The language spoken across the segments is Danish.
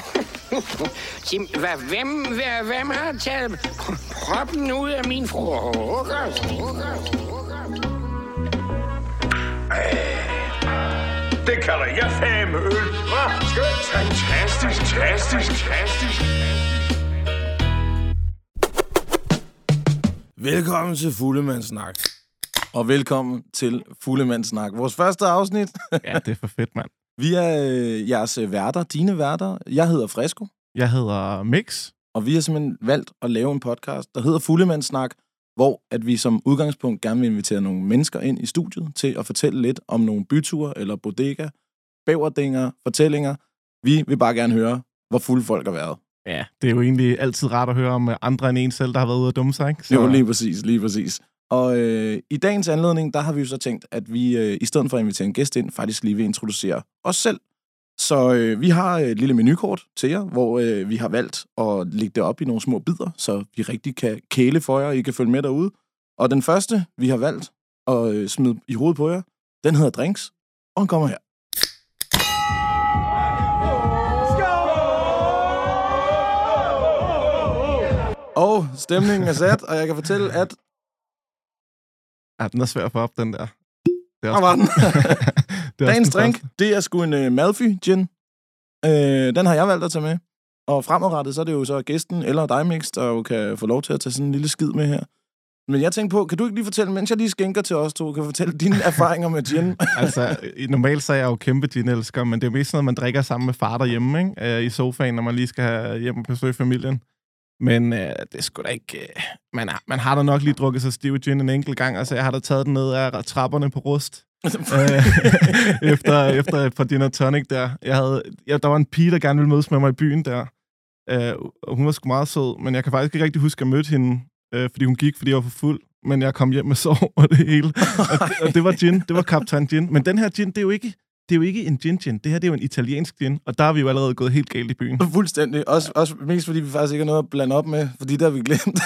Sim, hvad, hvem, hvad, hvem har taget proppen ud af min frokost? Det kalder jeg fame øl. Hva? Skønt. Fantastisk, fantastisk, fantastisk. Velkommen til Fuglemand Og velkommen til Fuglemand vores første afsnit. ja, det er for fedt, mand. Vi er øh, jeres værter, dine værter. Jeg hedder Fresco. Jeg hedder Mix. Og vi har simpelthen valgt at lave en podcast, der hedder Fuglemand hvor at vi som udgangspunkt gerne vil invitere nogle mennesker ind i studiet til at fortælle lidt om nogle byture eller bodega, bæverdinger, fortællinger. Vi vil bare gerne høre, hvor fulde folk har været. Ja, det er jo egentlig altid rart at høre om andre end en selv, der har været ude at dumme sig, ikke? Så... Jo, lige præcis, lige præcis. Og øh, i dagens anledning, der har vi jo så tænkt, at vi øh, i stedet for at invitere en gæst ind, faktisk lige vil introducere os selv. Så øh, vi har et lille menukort til jer, hvor øh, vi har valgt at lægge det op i nogle små bidder, så vi rigtig kan kæle for jer, og I kan følge med derude. Og den første, vi har valgt at øh, smide i hovedet på jer, den hedder Drinks, og den kommer her. Og stemningen er sat, og jeg kan fortælle, at... Ja, den er svær at få op, den der. Det er også var den. det er Dagens drink, første. det er sgu en uh, Malfy gin. Uh, den har jeg valgt at tage med. Og fremadrettet, så er det jo så gæsten eller dig, Mix, der jo kan få lov til at tage sådan en lille skid med her. Men jeg tænkte på, kan du ikke lige fortælle, mens jeg lige skænker til os to, kan fortælle dine erfaringer med gin? altså, normalt så er jeg jo kæmpe gin-elsker, men det er mest noget, man drikker sammen med far derhjemme, ikke? Uh, i sofaen, når man lige skal have hjem og besøge familien. Men øh, det er sgu da ikke... Øh, man, har, man har da nok lige drukket sig stiv gin en enkelt gang. Altså, jeg har da taget den ned af trapperne på rust. øh, efter, efter et par dinner tonic der. Jeg havde, jeg, der var en pige, der gerne ville mødes med mig i byen der. Øh, og hun var sgu meget sød, men jeg kan faktisk ikke rigtig huske, at jeg mødte hende, øh, fordi hun gik, fordi jeg var for fuld. Men jeg kom hjem med sov og det hele. Og det, og det var gin. Det var Captain Gin. Men den her gin, det er jo ikke det er jo ikke en gin-gin. Det her det er jo en italiensk gin, og der er vi jo allerede gået helt galt i byen. Fuldstændig. Også, også mest fordi vi faktisk ikke har noget at blande op med, fordi der har vi glemt.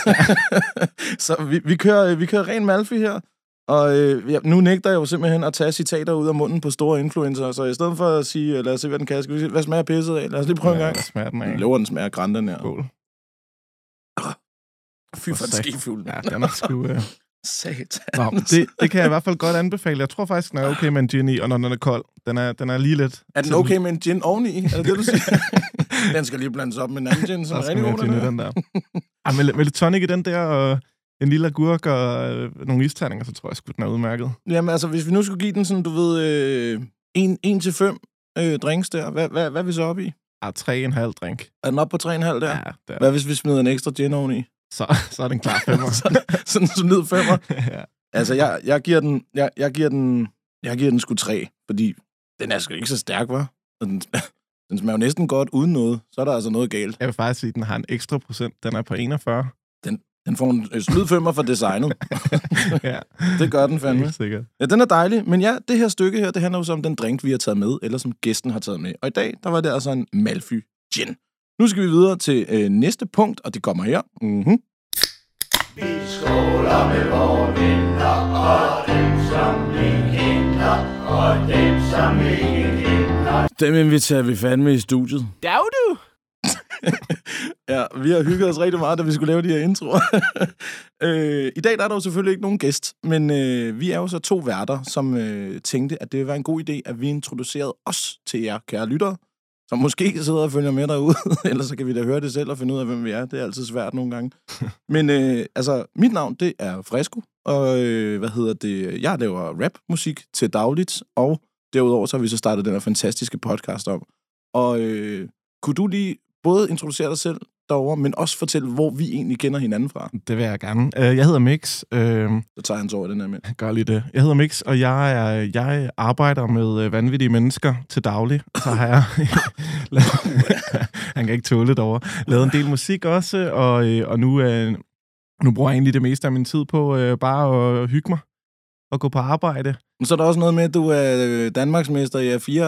så vi, vi, kører, vi kører ren Malfi her. Og øh, ja, nu nægter jeg jo simpelthen at tage citater ud af munden på store influencer, så i stedet for at sige, lad os se, hvad den kan, skal vi se, hvad smager pisset af? Lad os lige prøve ja, en gang. Hvad smager den af? Lover, den smager grænten her. Cool. Fy for en skifuld. Ja, den er sgu... Uh... Satan. Nå, det, det kan jeg i hvert fald godt anbefale. Jeg tror faktisk, den er okay med en gin i, og når den er kold, den er, den er lige lidt... Er den okay med en gin oveni? Er det det, du siger? den skal lige blandes op med en anden gin, som er rigtig god, den, den der. Ja, med, med lidt tonic i den der, og en lille agurk og øh, nogle isterninger, så tror jeg sgu, den er udmærket. Jamen altså, hvis vi nu skulle give den sådan, du ved, øh, 1-5 øh, drinks der, hvad, hvad, hvad er vi så oppe i? Ja, 3,5 drink. Er den oppe på 3,5 der? Ja, der. Hvad hvis vi smider en ekstra gin oveni? Så, så er den klar femmer. sådan, sådan en solid femmer. ja. Altså, jeg, jeg, giver den, jeg, jeg, giver den, jeg giver den sgu tre, fordi den er sgu ikke så stærk, var. Den, den smager jo næsten godt uden noget. Så er der altså noget galt. Jeg vil faktisk sige, at den har en ekstra procent. Den er på 41. Den, den får en solid femmer for designet. ja. Det gør den fandme. sikkert. Ja, den er dejlig. Men ja, det her stykke her, det handler jo om den drink, vi har taget med, eller som gæsten har taget med. Og i dag, der var det altså en Malfy Gin. Nu skal vi videre til øh, næste punkt, og det kommer her. Mm-hmm. Vi skåler med vores venner, og dem som vi kender, og dem som vi ikke kender. Dem inviterer vi fandme i studiet. Dag du! ja, vi har hygget os rigtig meget, da vi skulle lave de her introer. øh, I dag der er der jo selvfølgelig ikke nogen gæst, men øh, vi er jo så to værter, som øh, tænkte, at det ville være en god idé, at vi introducerede os til jer, kære lyttere som måske sidder og følger med derude, ellers så kan vi da høre det selv og finde ud af, hvem vi er. Det er altid svært nogle gange. Men øh, altså, mit navn, det er Fresco, og øh, hvad hedder det? Jeg laver rap-musik til dagligt, og derudover så har vi så startet den her fantastiske podcast om. Og øh, kunne du lige både introducere dig selv derovre, men også fortælle, hvor vi egentlig kender hinanden fra. Det vil jeg gerne. Øh, jeg hedder Mix. Øh, så tager han så over den her med. Gør lige det. Jeg hedder Mix, og jeg, er, jeg arbejder med øh, vanvittige mennesker til daglig. Så har jeg... han kan ikke tåle det over. Lavet en del musik også, og, og nu, nu bruger jeg egentlig det meste af min tid på bare at hygge mig og gå på arbejde. Men så er der også noget med, at du er Danmarksmester i A4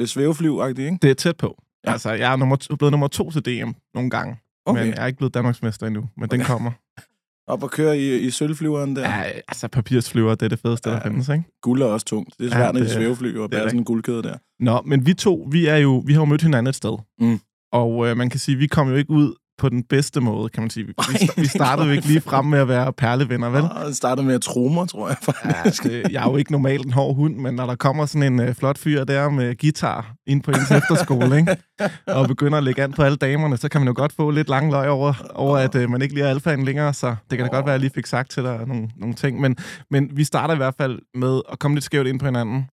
øh, svæveflyv ikke? Det er tæt på. Ja. Altså, jeg er nummer, blevet nummer to til DM nogle gange. Okay. Men jeg er ikke blevet Danmarksmester endnu, men den kommer. Op og køre i, i sølvflyveren der. Ja, altså papirsflyver, det er det fedeste, ja. der findes, ikke? Guld er også tungt. Det er svært, Ja, når de det- svævefly og er bærer sådan en guldkæde der. Nå, men vi to, vi er jo, vi har jo mødt hinanden et sted. Mm. Og øh, man kan sige, vi kom jo ikke ud på den bedste måde, kan man sige. Vi, vi, sta- vi startede jo ikke lige frem med at være perlevenner, vel? Det startede med at trommer, tror jeg. faktisk. Ja, det, jeg er jo ikke normalt en hård hund, men når der kommer sådan en øh, flot fyr der med guitar ind på ens efterskole, ikke? og begynder at lægge an på alle damerne, så kan man jo godt få lidt lang løg over, over at øh, man ikke lige er alfaen længere, så det kan da godt være, at jeg lige fik sagt til dig nogle, nogle ting. Men, men vi starter i hvert fald med at komme lidt skævt ind på hinanden.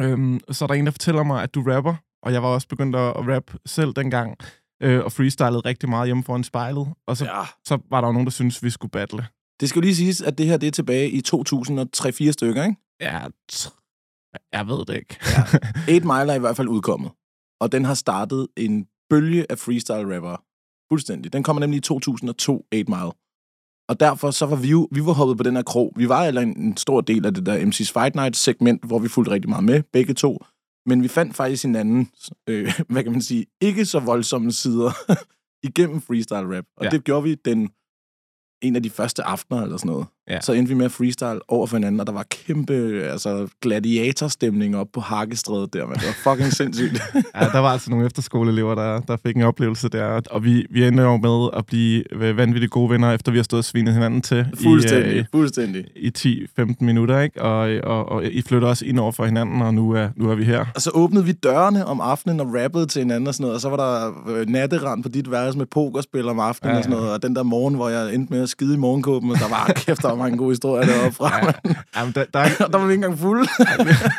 Øhm, så er der en, der fortæller mig, at du rapper, og jeg var også begyndt at, at rappe selv dengang, øh, og freestylede rigtig meget hjemme foran spejlet. Og så, ja. Ja. så var der jo nogen, der syntes, vi skulle battle. Det skal jo lige siges, at det her det er tilbage i 2003-4 stykker, ikke? Ja, jeg ved det ikke. 8 Mile er i hvert fald udkommet. Og den har startet en bølge af freestyle rapper. Fuldstændig. Den kommer nemlig i 2002, 8 Mile. Og derfor så var vi jo, vi var hoppet på den her krog. Vi var eller en, en stor del af det der MC's Fight Night segment, hvor vi fulgte rigtig meget med, begge to. Men vi fandt faktisk hinanden, øh, hvad kan man sige, ikke så voldsomme sider igennem freestyle rap. Og Ja. det gjorde vi den en af de første aftener eller sådan noget. Ja. Så endte vi med at freestyle over for hinanden, og der var kæmpe altså, gladiatorstemning op på Hakkestrædet der, men det var fucking sindssygt. Ja, der var altså nogle efterskoleelever, der, der fik en oplevelse der, og vi, vi endte jo med at blive vanvittigt gode venner, efter vi har stået og svinet hinanden til fuldstændig, i, øh, fuldstændig. i 10-15 minutter, ikke? Og, og, og I flytter også ind over for hinanden, og nu er, nu er vi her. Og så åbnede vi dørene om aftenen og rappede til hinanden og sådan noget, og så var der øh, natterand på dit værelse med pokerspil om aftenen Ja, ja, og sådan noget, og den der morgen, hvor jeg endte med at skide i morgenkåben, og der var kæft, der mange gode historier deroppe fra. Ja. Jamen, der, der, er- der var vi ikke engang fulde.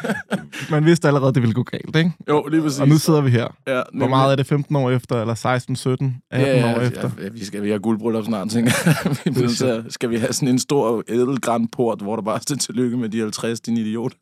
man vidste allerede, det ville gå galt, ikke? jo, lige præcis. Og nu sidder vi her. ja, Hvor nemlig. meget er det? 15 år efter, eller 16, 17, 18 ja, ja, år efter? Ja, vi skal vi have guldbryllup snart, tænker jeg. vi til skal vi have sådan en stor ædelgran port, hvor der bare står tillykke med de 50, din idiot.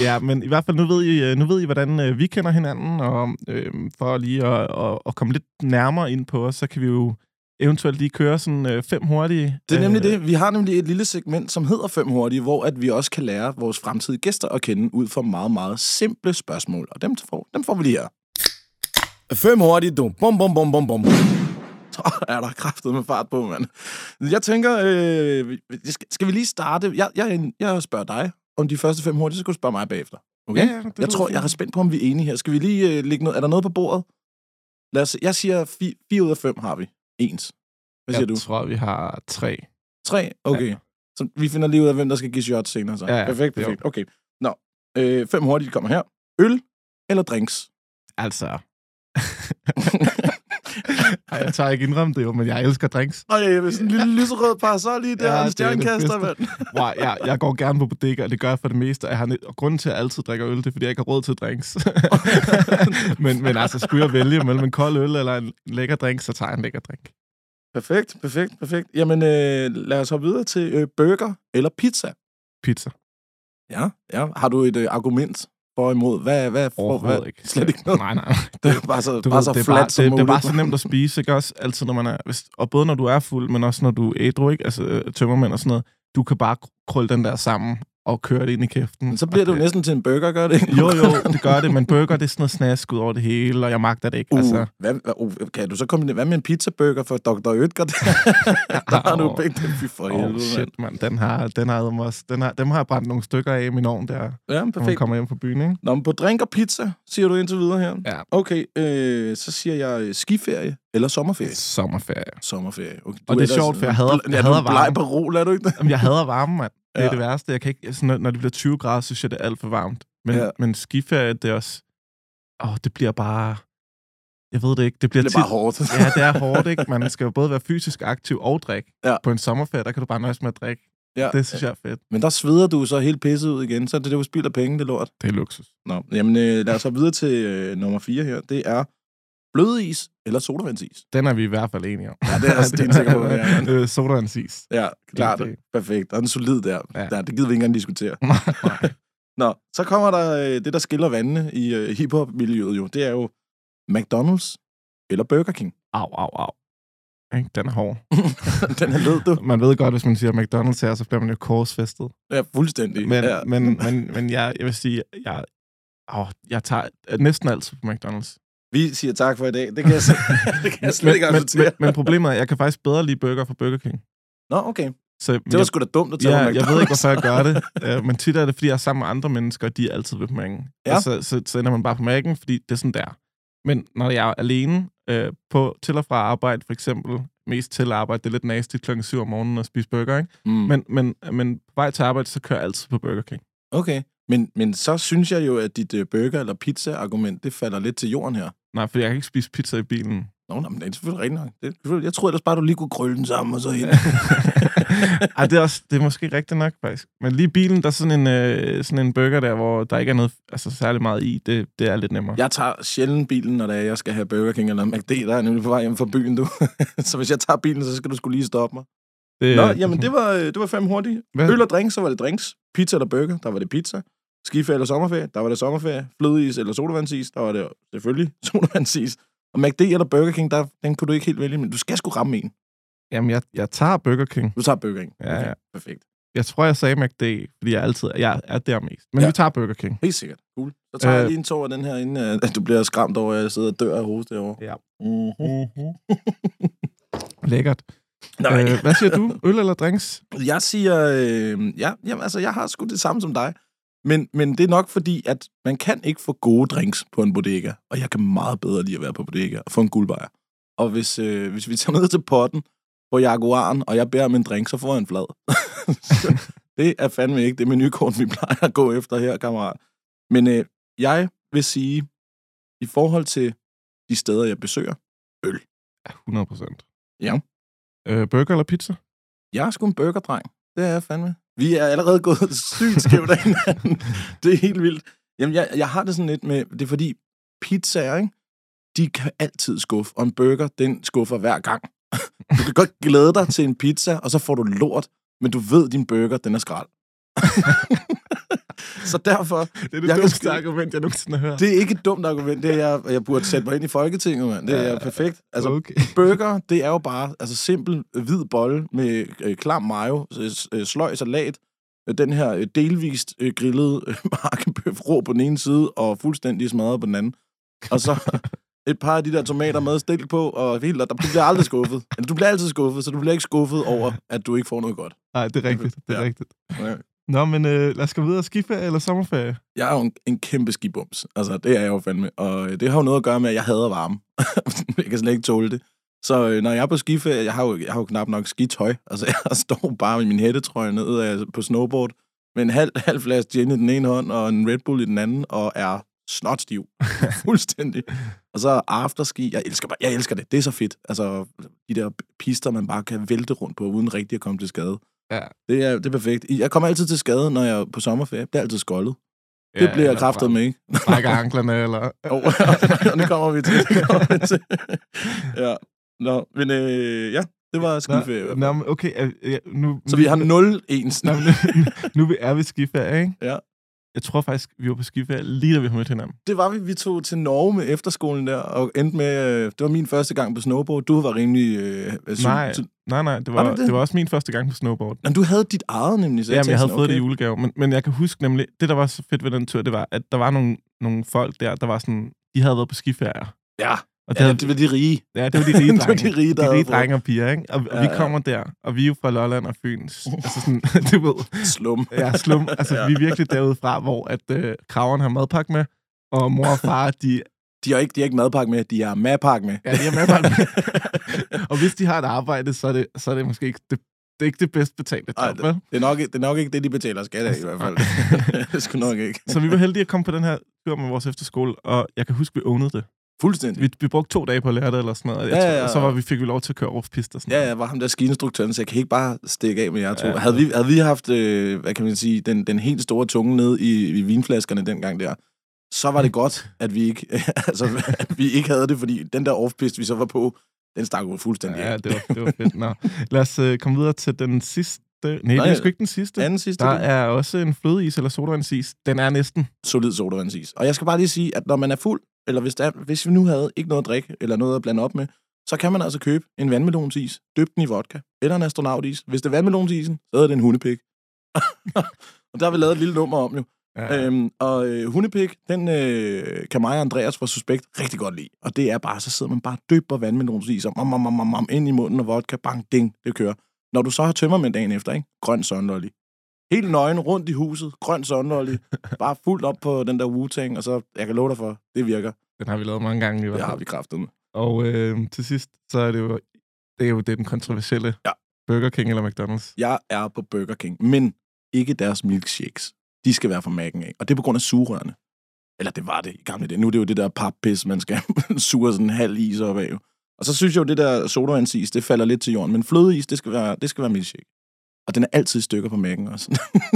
Ja, men i hvert fald nu ved I, øh, nu ved I hvordan øh, vi kender hinanden, og øh, for lige at, at, at komme lidt nærmere ind på os, så kan vi jo eventuelt lige køre sådan øh, fem hurtige. Det er nemlig øh, det. Vi har nemlig et lille segment, som hedder Fem Hurtige, hvor at vi også kan lære vores fremtidige gæster at kende ud fra meget, meget simple spørgsmål. Og dem får, dem får vi lige her. Fem hurtige, du. Bum, bum, bum, bum, bum. Så er der kraftet med fart på, mand. Jeg tænker, øh, skal, skal vi lige starte? Jeg, jeg, jeg spørger dig om de første fem hurtige, så skal du spørge mig bagefter. Okay? Ja, ja, det jeg tror, fint. jeg er spændt på, om vi er enige her. Skal vi lige øh, lægge noget? Er der noget på bordet? Lad os, se. jeg siger, fi, fire ud af fem har vi. Ens. Hvad siger jeg du? tror, vi har tre. Tre? Okay. Ja. Så vi finder lige ud af, hvem der skal give shots senere. Så. Ja, ja. Perfekt, Jo. perfekt. Okay. Nå. Øh, fem hurtigt kommer her. Øl eller drinks? Altså... Ej, jeg tager ikke indrømme det jo, men jeg elsker drinks. Nå, jeg vil sådan en lille lyserød parasol lige der, Ja, ja, en er stjernekaster, mand. Wow, jeg, jeg går gerne på bodega, og det gør jeg for det meste. Jeg har, net- og grunden til, at jeg altid drikker øl, det er, fordi jeg ikke har råd til drinks. men, men altså, skulle jeg vælge mellem en kold øl eller en lækker drink, så tager jeg en lækker drink. Perfekt, perfekt, perfekt. Jamen, øh, lad os hoppe videre til øh, burger eller pizza. Pizza. Ja, ja. Har du et øh, argument for imod? Hvad, hvad, for, hvad? ikke. Slet ikke noget. Nej, nej. Det er bare så, Du bare ved, så det flat bare, som det, det er muligt. bare så nemt at spise, ikke også? Altid, når man er... Hvis, og både når du er fuld, men også når du er ædru, ikke? Altså øh, tømmermænd og sådan noget. Du kan bare krølle den der sammen og køre det ind i kæften. Men så bliver Og det jo næsten til en burger, gør det ikke? Jo, jo, det gør det, men burger, det er sådan noget snask ud over det hele, og jeg magter det ikke. Uh, Altså, hvad, uh, kan du så komme Hvad med en pizzaburger for Dr. Oetker? Der har du begge dem. Fy for oh, helvede, shit, mand. Den har, den har, dem også, den har, dem har jeg brændt nogle stykker af i min ovn der, Ja, når man perfekt. kommer hjem fra byen, ikke? Nå, men på drink og pizza, siger du indtil videre her. Ja. Okay, øh, så siger jeg øh, skiferie eller sommerferie. Sommerferie. Sommerferie. Okay, Og det er sjovt, for jeg hader- jeg er hader du bleg varme. på ro, er du ikke det? Jamen, jeg hader varme, mand. Det er Ja. det værste. Jeg kan ikke, altså, når, det bliver 20 grader, synes jeg, det er alt for varmt. Men, Ja. men skiferie, det er også... Åh, det bliver bare... Jeg ved det ikke. Det bliver, Det er bare hårdt. Ja, det er hårdt, ikke? Man skal jo både være fysisk aktiv og drikke. Ja. På en sommerferie, der kan du bare nøjes med at drikke. Ja. Det synes jeg er fedt. Men der sveder du så helt pisset ud igen, så er det det, du spilder penge, det lort. Det er luksus. Nå, jamen øh, lad os så videre til øh, nummer 4 her. Det er blødis eller sodavandsis. Den er vi i hvert fald enige om. Ja, det er jeg stensikker på, ja. øh, Sodavandsis. Ja, klart. Okay. Perfekt. Og en solid der. Ja. Ja. der. Det gider vi ikke engang diskutere. Nej. Nå, så kommer der øh, det, der skiller vandene i øh, hiphop-miljøet jo. Det er jo McDonald's eller Burger King. Au, au, au. Ikke? Den er hård. Den er lød, du. Man ved godt, hvis man siger McDonald's her, så bliver man jo korsfæstet. Ja, fuldstændig. Men, ja. men, men, men jeg, jeg vil sige, jeg, åh, jeg tager næsten altid på McDonald's. Vi siger tak for i dag. Det kan jeg, slet- det kan jeg slet men, ikke men, acceptere. men, men problemet er, at jeg kan faktisk bedre lide burger fra Burger King. Nå, okay. Så Det var jeg, sgu da dumt at tage ja, jeg ved ikke, hvorfor jeg gør det. Uh, men tit er det, fordi jeg er sammen med andre mennesker, og de er altid ved på Mac'en. Ja. Og så, så, så ender man bare på Mac'en, fordi det er sådan der. Men når jeg er alene øh, på til og fra arbejde, for eksempel, mest til arbejde, det er lidt nasty klokken 7 om morgenen at spise burger, ikke? Mm. Men, men, men på vej til arbejde, så kører jeg altid på Burger King. Okay. Men, men så synes jeg jo, at dit øh, burger- eller pizza-argument, det falder lidt til jorden her. Nej, fordi jeg kan ikke spise pizza i bilen. Nå, nå men det er selvfølgelig rigtigt nok. Det, jeg troede ellers bare, du lige kunne krølle den sammen og så ind. Ej, det er, også, det er måske rigtigt nok, faktisk. Men lige i bilen, der er sådan en, øh, sådan en burger der, hvor der ikke er noget altså, særlig meget i. Det, det er lidt nemmere. Jeg tager sjældent bilen, når det er, jeg skal have Burger King eller McD. Der er nemlig på vej hjem fra byen, du. så hvis jeg tager bilen, så skal du skulle lige stoppe mig. Det, Nå, jamen det var, øh, det var fem hurtige. Hvad? Øl og drinks, så var det drinks. Pizza eller burger, der var det pizza. Skiferie eller sommerferie, der var det sommerferie. Flødeis eller sodavandsis, der var det selvfølgelig sodavandsis. Og McD eller Burger King, der, den kunne du ikke helt vælge, men du skal sgu ramme en. Jamen, jeg, jeg tager Burger King. Du tager Burger King. Ja, ja. Perfekt. Jeg tror, jeg sagde McD, fordi jeg altid jeg er der mest. Men Ja. vi tager Burger King. Helt sikkert. Cool. Så tager øh, jeg lige en tår af den her, inden øh, at du bliver skræmt over, at jeg sidder og dør af hoste derovre. Ja. Mm-hmm. Lækkert. Nej, Øh, hvad siger du? Øl eller drinks? Jeg siger, øh, ja, jamen, altså, jeg har sgu det samme som dig. Men, men det er nok fordi, at man kan ikke få gode drinks på en bodega. Og jeg kan meget bedre lide at være på bodega og få en guldbejer. Og hvis, øh, hvis vi tager ned til potten på Jaguaren, og jeg beder om en drink, så får jeg en flad. Det er fandme ikke det menukort, vi plejer at gå efter her, kammerat. Men øh, jeg vil sige, i forhold til de steder, jeg besøger, Ja, 100 procent. Ja. Øh, burger eller pizza? Jeg er sgu en burgerdreng. Det er jeg fandme. Vi er allerede gået sygt skævt af hinanden. Det er helt vildt. Jamen, jeg, jeg har det sådan lidt med... Det er fordi, pizzaer, ikke? De kan altid skuffe. Og en burger, den skuffer hver gang. Du kan godt glæde dig til en pizza, og så får du lort. Men du ved, din burger, den er skrald. så derfor... Det er Jeg kan sgu- argument, jeg nogensinde har hørt. Det er ikke et dumt argument. Det er, jeg, jeg burde sætte mig ind i Folketinget, mand. Det er Ja. perfekt. Altså, okay. burger, det er jo bare altså simpel hvid bolle med øh, klam mayo, øh, sløj salat, øh, den her øh, delvist øh, grillede øh, markebøf rå på den ene side og fuldstændig smadret på den anden. Og så et par af de der tomater med stil på, og helt, og der, du bliver aldrig skuffet. Eller du bliver altid skuffet, så du bliver ikke skuffet over, at du ikke får noget godt. Nej, det er rigtigt. Det er Ja. rigtigt. Ja. Nå, men øh, lad os gå videre. Skiferie eller sommerferie? Jeg er jo en, en kæmpe skibums. Altså, det er jeg jo fandme. Og øh, det har jo noget at gøre med, at jeg hader varme. jeg kan slet ikke tåle det. Så øh, når jeg er på skiferie, jeg har jo, jeg har jo knap nok skitøj. Altså, jeg står bare med min hættetrøje ned af, på snowboard, med en halv, halv flaske gin i den ene hånd, og en Red Bull i den anden, og er snotstiv. Fuldstændig. Og så afterski. Jeg elsker, bare, jeg elsker det. Det er så fedt. Altså, de der pister, man bare kan vælte rundt på, uden rigtig at komme til skade. Ja. Det er, det er perfekt. Jeg kommer altid til skade, når jeg er på sommerferie. Det er altid skoldet. Det Ja, bliver jeg kraftet med, ikke? Brække anklerne, eller... Jo, og det kommer vi til. Det kommer vi til. ja. Nå, men øh, ja, det var skiferie. Nå, men okay. øh, ja, nu, Så vi har nul ens. Nå, men, nu vi er vi skiferie, ikke? Ja. Jeg tror faktisk, vi var på skiferie lige da vi mødte hinanden. Det var vi. Vi tog til Norge med efterskolen der, og endte med... Øh, det var min første gang på snowboard. Du var rimelig... Øh, øh, Nej, sy- nej, nej. Det Var var, det det? det? var også min første gang på snowboard. Men du havde dit eget nemlig. Så Jamen, jeg tænkte havde sådan, fået det i okay. julegave. Men, men jeg kan huske nemlig, det der var så fedt ved den tur, det var, at der var nogle, nogle folk der, der var sådan, de havde været på skiferier. Ja, Og det ja havde, det var de rige. ja, det var de rige Det var drenge. de rige, der de rige drenge og piger, ikke? Og, og Ja, vi ja. kommer der, og vi er jo fra Lolland og Fyns. altså sådan, du ved, Slum. ja, slum. Altså, Ja. vi er virkelig derude fra, hvor at øh, kraveren har madpakke med, og mor og far, de, De har ikke, de har ikke madpakke med, de har madpakke med. ja, de har madpakke med. og hvis de har et arbejde, så er det, så er det måske ikke det, det er ikke det bedst betalte Ej, job, vel? Det er, nok, det er nok ikke det, de betaler skat af, i hvert fald. det er sgu nok ikke. Så vi var heldige at komme på den her tur med vores efterskole, og jeg kan huske, vi ownede det. Fuldstændig. Vi, vi brugte to dage på at lære det, eller sådan noget. Jeg Ja, tror, ja, ja. Og så var vi, fik vi lov til at køre off-piste og sådan Ja, jeg var ham der skiinstruktøren, så jeg kan ikke bare stikke af med jer to. Ja. Ja. Havde, vi, havde vi haft, øh, hvad kan man sige, den, den helt store tunge ned i, i vinflaskerne dengang der, så var det godt, at vi ikke, altså, at vi ikke havde det, fordi den der off-piste, vi så var på, den stak jo fuldstændig Ja, det var, det var fedt. Nå. Lad os uh, komme videre til den sidste. Nej, det Nej, er sgu ikke den sidste. Anden sidste, Der er er også en flødeis eller sodavandsis. Den er næsten. solid sodavandsis. Og jeg skal bare lige sige, at når man er fuld, eller hvis, der, hvis vi nu havde ikke noget at drikke, eller noget at blande op med, så kan man altså købe en vandmelonsis, døb den i vodka, eller en astronautis. Hvis det er vandmelonsisen, så er det en hundepik. og der har vi lavet et lille nummer om jo. Ja. Øhm, og øh, hundepik, den øh, kan mig og Andreas fra Suspekt rigtig godt lide. Og det er bare, så sidder man bare døber vandmelonsis og mam, mam, mam, mam, mam, ind i munden og vodka, bang, ding, det kører. Når du så har tømmermænd dagen efter, ikke? Grøn sunlolly. Helt nøgen rundt i huset, grøn sunlolly. Bare fuldt op på den der Wu-Tang, og så, jeg kan love dig for, det virker. Den har vi lavet mange gange i hvert Det fald. har vi kraftet med. Og øh, til sidst, så er det jo, det er jo det den kontroversielle Ja. Burger King eller McDonald's. Jeg er på Burger King, men ikke deres milkshakes. De skal være fra Mac'en af, og det er på grund af sugerørene. Eller det var det i gamle dage. Nu er det jo det der pappis, man skal suge sådan en halv is op af. Og så synes jeg jo, det der sodavandsis, det falder lidt til jorden. Men flødeis, det skal være, det skal være milkshake. Og den er altid i stykker på Mac'en også.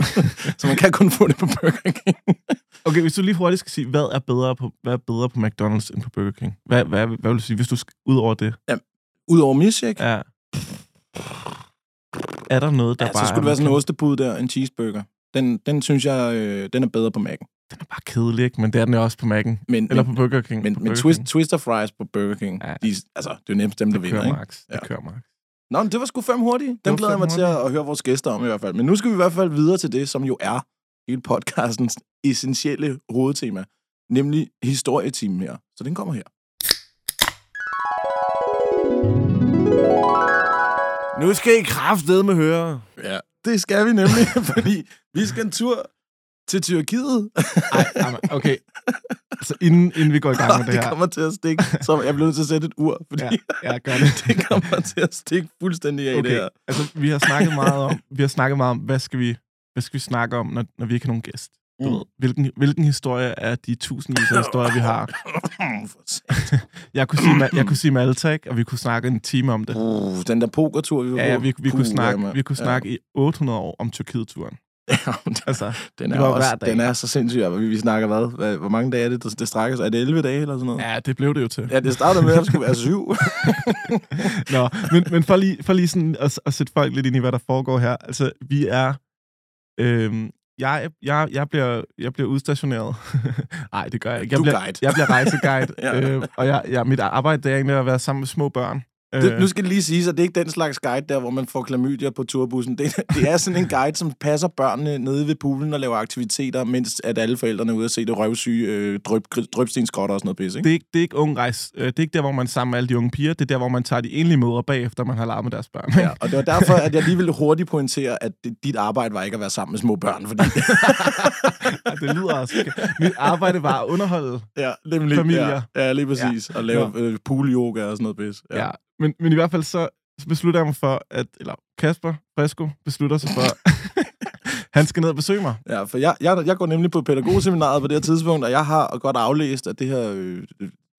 så man kan kun få det på Burger King. Okay, hvis du lige hurtigt skal sige, hvad er bedre på, hvad er bedre på McDonald's end på Burger King? Hvad, hvad, hvad vil du sige, hvis du skal ud over det? Udover milkshake, Er, er der noget, der ja, bare så skulle det være sådan en ostebud der, en cheeseburger. Den, den synes jeg, øh, den er bedre på Mac'en. den er bare kedelig, ikke? Men det er den jo også på Mac'en. Men, Eller på Burger King. men, på men Burger twist, King. Twister fries på Burger King, Ja. ja. de, altså, det er jo nemmest dem, der vinder, ikke? max. Det Ja. kører max. Nå, men det var sgu fem hurtigt. Den glæder jeg mig til at, at høre vores gæster om i hvert fald. Men nu skal vi i hvert fald videre til det, som jo er hele podcastens essentielle hovedtema, nemlig historietimen her. Så den kommer her. Nu skal I med høre. Ja, det skal vi nemlig, fordi vi skal en tur til Tyrkiet. Ej, ej, okay. Så inden, inden vi går i gang med det det her. kommer til at stikke, så jeg bliver nødt til at sætte et ur, fordi Ja, ja. ja, gør det. det kommer til at stikke fuldstændig af det Okay, her. altså vi har snakket meget om, vi har snakket meget om, hvad skal vi, hvad skal vi snakke om, når, når vi ikke har nogen gæst? Du Mm. ved, hvilken, hvilken historie af de tusindvis af historier, vi har? Jeg kunne sige, jeg kunne sige Malta, ikke? og vi kunne snakke en time om det. uh, den der pokertur, vi var Ja, ja vi, vi, kunne snakke, vi kunne snakke i 800 år om Tyrkiet-turen. Altså, Den er, også, den er så sindssyg. Vi, vi snakker hvad? hvad? Hvor mange dage er det, det, det strækker sig? Er det 11 dage eller sådan noget? ja, det blev det jo til. Ja, det startede med, at det skulle være syv. Nå, men, men for lige, for lige sådan at, at sætte folk lidt ind i, hvad der foregår her. Altså, vi er... Øhm, jeg, jeg, jeg, bliver, jeg bliver udstationeret. Nej, det gør jeg ikke. Jeg Du er bliver, guide. Jeg bliver rejseguide. Ja. øh, og jeg, jeg, mit arbejde det er egentlig at være sammen med små børn. Det, nu skal det lige sige, at det er ikke den slags guide der, hvor man får klamydia på turbussen. Det, det er sådan en guide, som passer børnene nede ved poolen og laver aktiviteter, mens at alle forældrene er ude og se det røvsyge øh, drøb, drøbstenskrotter og sådan noget pis, ikke? det, er ikke, det er ikke ung rejs. Øh, det er ikke der, hvor man sammen med alle de unge piger. Det er der, hvor man tager de enlige mødre bagefter, man har larmet deres børn. Ja, og det var derfor, at jeg lige ville hurtigt pointere, at det, dit arbejde var ikke at være sammen med små børn, fordi... Ja, det lyder også. Mit arbejde var at underholde. ja, nemlig. Familier. Ja, ja lige præcis. Ja. Og lave øh, pool-yoga og sådan noget pis. Ja. ja. Men, men i hvert fald så, beslutter jeg mig for, at... Eller Kasper Fresco beslutter sig for... han skal ned og besøge mig. Ja, for jeg, jeg, jeg går nemlig på pædagogseminaret på det her tidspunkt, og jeg har godt aflæst, at det her øh,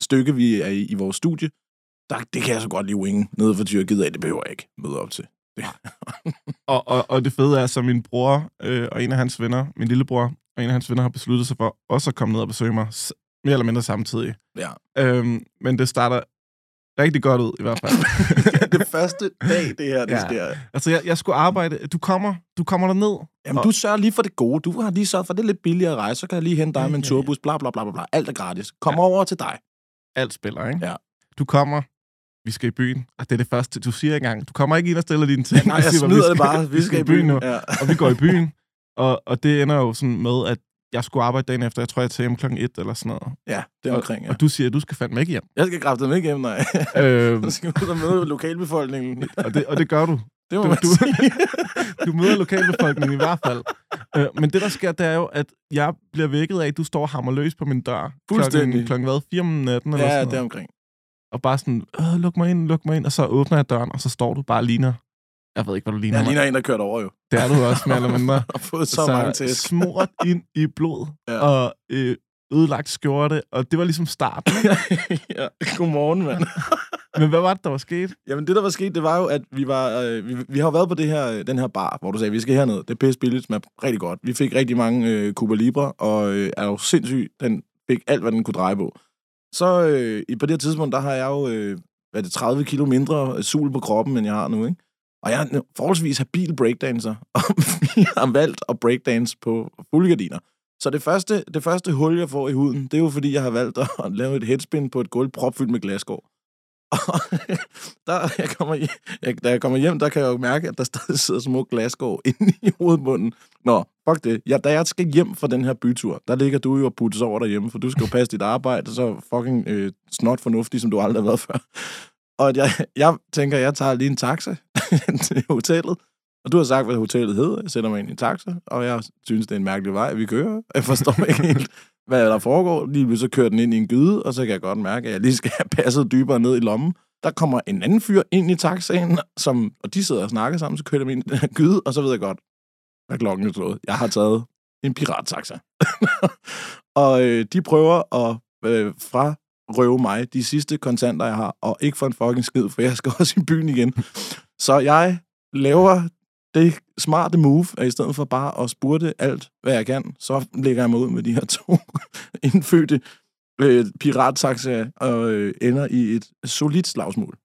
stykke, vi er i, i vores studie, der, det kan jeg så godt lige winge nede for Tyrkiet af. Det behøver jeg ikke møde op til. Og, og, og det fede er, så min bror øh, og en af hans venner, min lillebror og en af hans venner, har besluttet sig for også at komme ned og besøge mig, mere eller mindre samtidig. Ja. Øhm, men det starter rigtig godt ud, i hvert fald. det første dag, det her, det Ja. ja. sker. altså, jeg, jeg skulle arbejde. Du kommer, du kommer derned. Jamen, du sørger lige for det gode. Du har lige sørget for, det er lidt billigere rejse, så kan jeg lige hente dig Ja, med en ja, ja. turbus, bla bla bla bla. Alt er gratis. Kom Ja. over til dig. Alt spiller, ikke? Ja. Du kommer, vi skal i byen. Og det er det første, du siger engang. Du kommer ikke ind og stiller dine ting. Nej, og jeg siger, smider "Vi det bare. Vi skal i byen nu. Ja. og vi går i byen. Og, og det ender jo sådan med, at jeg skulle arbejde dagen efter. Jeg tror, jeg tager hjem klokken 1 eller sådan noget. ja, det er omkring, ja. Og du siger, at du skal fandme ikke hjem. Jeg skal kræfte ikke hjem, nej. øhm, Jeg skal ud og møde lokalbefolkningen. og, det, og det gør du. Det må Du- du-. Du møder lokalbefolkningen i hvert fald. Øh, men det, der sker, det er jo, at jeg bliver vækket af, at du står og hammer løs på min dør. Fuldstændig. Klokken, klokken hvad? 4 om natten eller Ja, sådan det er noget. omkring. Og bare sådan, øh, luk mig ind, luk mig ind. Og så åbner jeg døren, og så står du bare og ligner... Jeg ved ikke, hvad du ligner. Jeg mig. ligner en, der kørt over, jo. Det er du også, mere eller mindre. Og fået så, så mange tæsk. smurt ind i blod, Ja. og øh, ødelagt skjorte, og det var ligesom starten. ja, godmorgen, mand. Men hvad var det, der var sket? Jamen, det der var sket, det var jo, at vi var... Øh, vi, vi har jo været på det her, øh, den her bar, hvor du sagde, vi skal herned. Det er pisse billigt, smager rigtig godt. Vi fik rigtig mange øh, Cuba Libre, og øh, er jo sindssyg. Den fik alt, hvad den kunne dreje på. Så øh, i- på det her tidspunkt, der har jeg jo, øh, hvad er det, 30 kilo mindre øh, sul på kroppen, end jeg har nu, ikke? Og jeg er forholdsvis habil breakdancer, og vi har valgt at breakdance på fuldgardiner. Så det første, det første hul, jeg får i huden, det er jo fordi, jeg har valgt at, lave et headspin på et gulv propfyldt med glasgård. Og der, jeg kommer, hjem, jeg, da jeg kommer hjem, der kan jeg jo mærke, at der stadig sidder små glasgård inde i hovedbunden. Nå, fuck det. Ja, da jeg skal hjem fra den her bytur, der ligger du jo og puttes over derhjemme, for du skal jo passe dit arbejde, så fucking øh, snot fornuftig, som du aldrig har været før. Og jeg, jeg tænker, jeg tager lige en taxa til hotellet. Og du har sagt, hvad hotellet hedder. Jeg sætter mig ind i en taxa, og jeg synes, det er en mærkelig vej, vi kører. Jeg forstår ikke helt, hvad der foregår. Lige så kører den ind i en gyde, og så kan jeg godt mærke, at jeg lige skal have passet dybere ned i lommen. Der kommer en anden fyr ind i taxaen, som, og de sidder og snakker sammen, så kører de ind i den gyde, og så ved jeg godt, hvad klokken er slået. Jeg har taget en pirattaxa. og øh, de prøver at øh, fra røve mig de sidste kontanter, jeg har, og ikke for en fucking skid, for jeg skal også i byen igen. Så jeg laver det smarte move, at i stedet for bare at spurte alt, hvad jeg kan, så lægger jeg mig ud med de her to indfødte øh, pirattaxaer og øh, ender i et solidt slagsmål.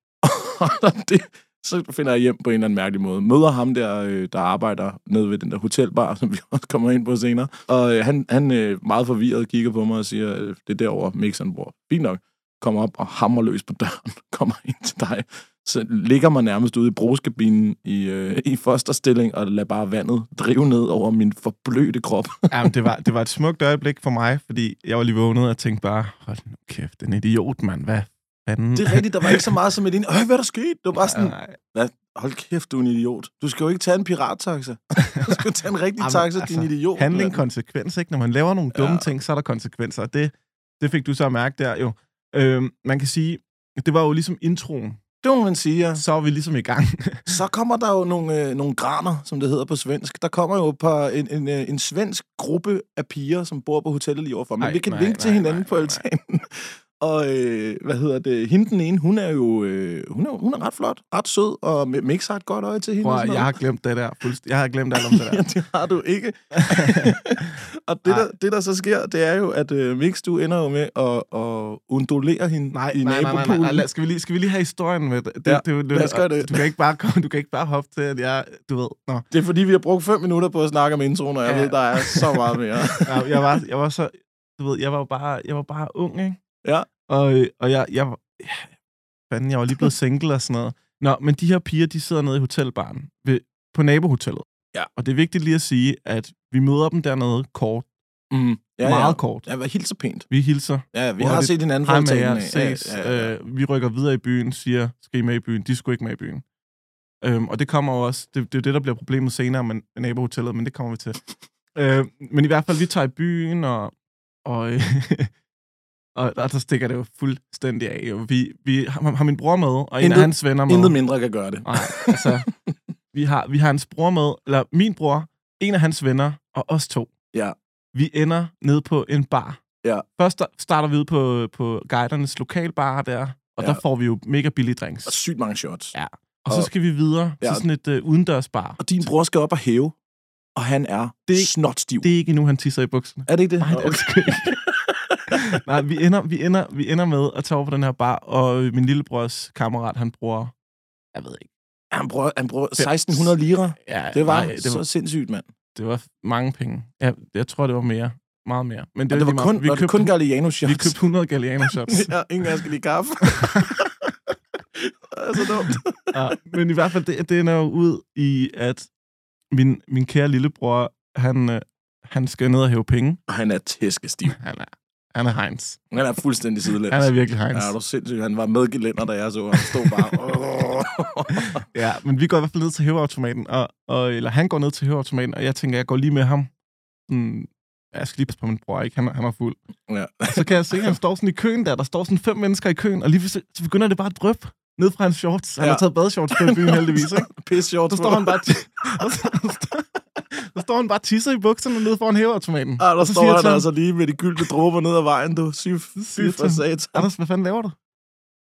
Det, så finder jeg hjem på en eller anden mærkelig måde. Møder ham der, øh, der arbejder nede ved den der hotelbar, som vi også kommer ind på senere. Og øh, han, han øh, meget forvirret kigger på mig og siger, øh, det er derovre, Mixon bor. Fint nok. Kommer op og hammer løs på døren. Kommer ind til dig. Så ligger man nærmest ude i brugskabinen i, øh, i fosterstilling og lader bare vandet drive ned over min forblødte krop. Jamen, det var, det var et smukt øjeblik for mig, fordi jeg var lige vågnet og tænkte bare, hold nu kæft, den idiot, mand. Hvad fanden? Det er rigtigt, der var ikke så meget som et ind. Øh, hvad er der sket? Det var bare sådan, Nej, hvad? hold kæft, du er en idiot. Du skal jo ikke tage en pirattaxa. Du skal tage en rigtig Jamen, taxa, altså, din idiot. handling, mand. konsekvens, ikke? Når man laver nogle dumme Ja. ting, så er der konsekvenser. Og det, det fik du så at mærke der jo. Øhm, man kan sige, det var jo ligesom introen. Det må man sige, ja. Så er vi ligesom i gang. Så kommer der jo nogle, øh, nogle graner, som det hedder på svensk. Der kommer jo par, en, en, øh, en svensk gruppe af piger, som bor på hotellet lige overfor. Men Nej, vi kan nej, vinke til nej, hinanden nej, på altanen. Og øh, hvad hedder det? Hende den ene, hun er jo øh, hun er, hun er ret flot, ret sød, og Mix har et godt øje til hende. Prøv, jeg har glemt det der. Fuldst- Jeg har glemt alt om det Ja, der. det har du ikke. og det der, det, der så sker, det er jo, at øh, Mix, du ender jo med at, at undulere hende Nej, i nej, nej, nej, nej, nej. Skal, vi lige, skal vi lige have historien med det? det, Ja, det, det, lad os gøre det. Du kan ikke bare, komme, du kan ikke bare hoppe til, at jeg, du ved, nå. Det er fordi, vi har brugt fem minutter på at snakke om introen, og jeg Ja. ved, der er så meget mere. Jeg, jeg, var, jeg var så, du ved, jeg var bare, jeg var bare ung, ikke? Ja. Og, øh, og jeg, jeg, ja, fanden, jeg var lige blevet single og sådan noget. Nå, men de her piger, de sidder nede i hotelbaren ved, på nabohotellet. Ja. Og det er vigtigt lige at sige, at vi møder dem dernede kort. Mm. Ja, meget ja. kort. Ja, helt så pænt. Vi hilser. Ja, vi Hvor har det- set hinanden fra Hej med jer, ses. Ja, ja, ja. Øh, vi rykker videre i byen, siger, skal I med i byen? De skulle ikke med i byen. Øhm, og det kommer jo også, det, det er jo det, der bliver problemet senere med med nabohotellet, men det kommer vi til. øh, men i hvert fald, vi tager i byen, og, og, øh, og, og der stikker det jo fuldstændig af. Jo. Vi, vi har, har min bror med, og en Intet- af hans venner med. Intet mindre kan gøre det. Nej, altså, vi har, vi har hans bror med, eller min bror, en af hans venner, og os to. Ja. Vi ender ned på en bar. Ja. Først starter vi ud på, på guidernes lokalbar der, og Ja. der får vi jo mega billige drinks. Og sygt mange shots. Ja. Og så og- skal vi videre Ja. til sådan et uh, udendørsbar. Og din bror skal op og hæve, og han er Det- det, snotstiv. Det er ikke endnu, han tisser i bukserne. er det ikke det? Nej, det er ikke. Nej, vi ender, vi, ender, vi ender med at tage over på den her bar, og min lillebrors kammerat, han bruger, jeg ved ikke. Han bruger, han bruger 1600 lira. Ja, Det var, nej, det det så var, sindssygt, mand. det var mange penge. Ja, jeg tror, det var mere. Meget mere. Men Det, er det var kun, meget. vi var det købte, kun Galliano vi shots. købte 100 Galliano shots. ja, ingen af skal lide kaffe. det er så dumt. ja, men i hvert fald, det, det ender jo ud i, at min, min kære lillebror, han, øh, han skal ned og hæve penge. Og han er tæskestiv. Han er, han er Heinz. Han er fuldstændig sidelæns. Han er virkelig Heinz. Ja, du sindssygt. Han var med gelænder, da jeg så. Han stod bare... Ja, men vi går i hvert fald ned til hæveautomaten, og, og, eller han går ned til hæveautomaten, og jeg tænker, jeg går lige med ham. Sådan, ja, jeg skal lige passe på min bror, ikke? Han, er- han er fuld. ja. Så kan jeg se, at han står sådan i køen der. Der står sådan fem mennesker i køen, og lige så begynder det bare at dryppe ned fra hans shorts. Han Ja. har taget badeshorts på byen heldigvis, ikke? Pisse short. Så står han bare... så står han bare tisser i bukserne nede foran hæveautomaten. Ah, der Og så står han altså lige med de gyldne dråber ned ad vejen, du. Syg, syg jeg for satan. Anders, hvad fanden laver du?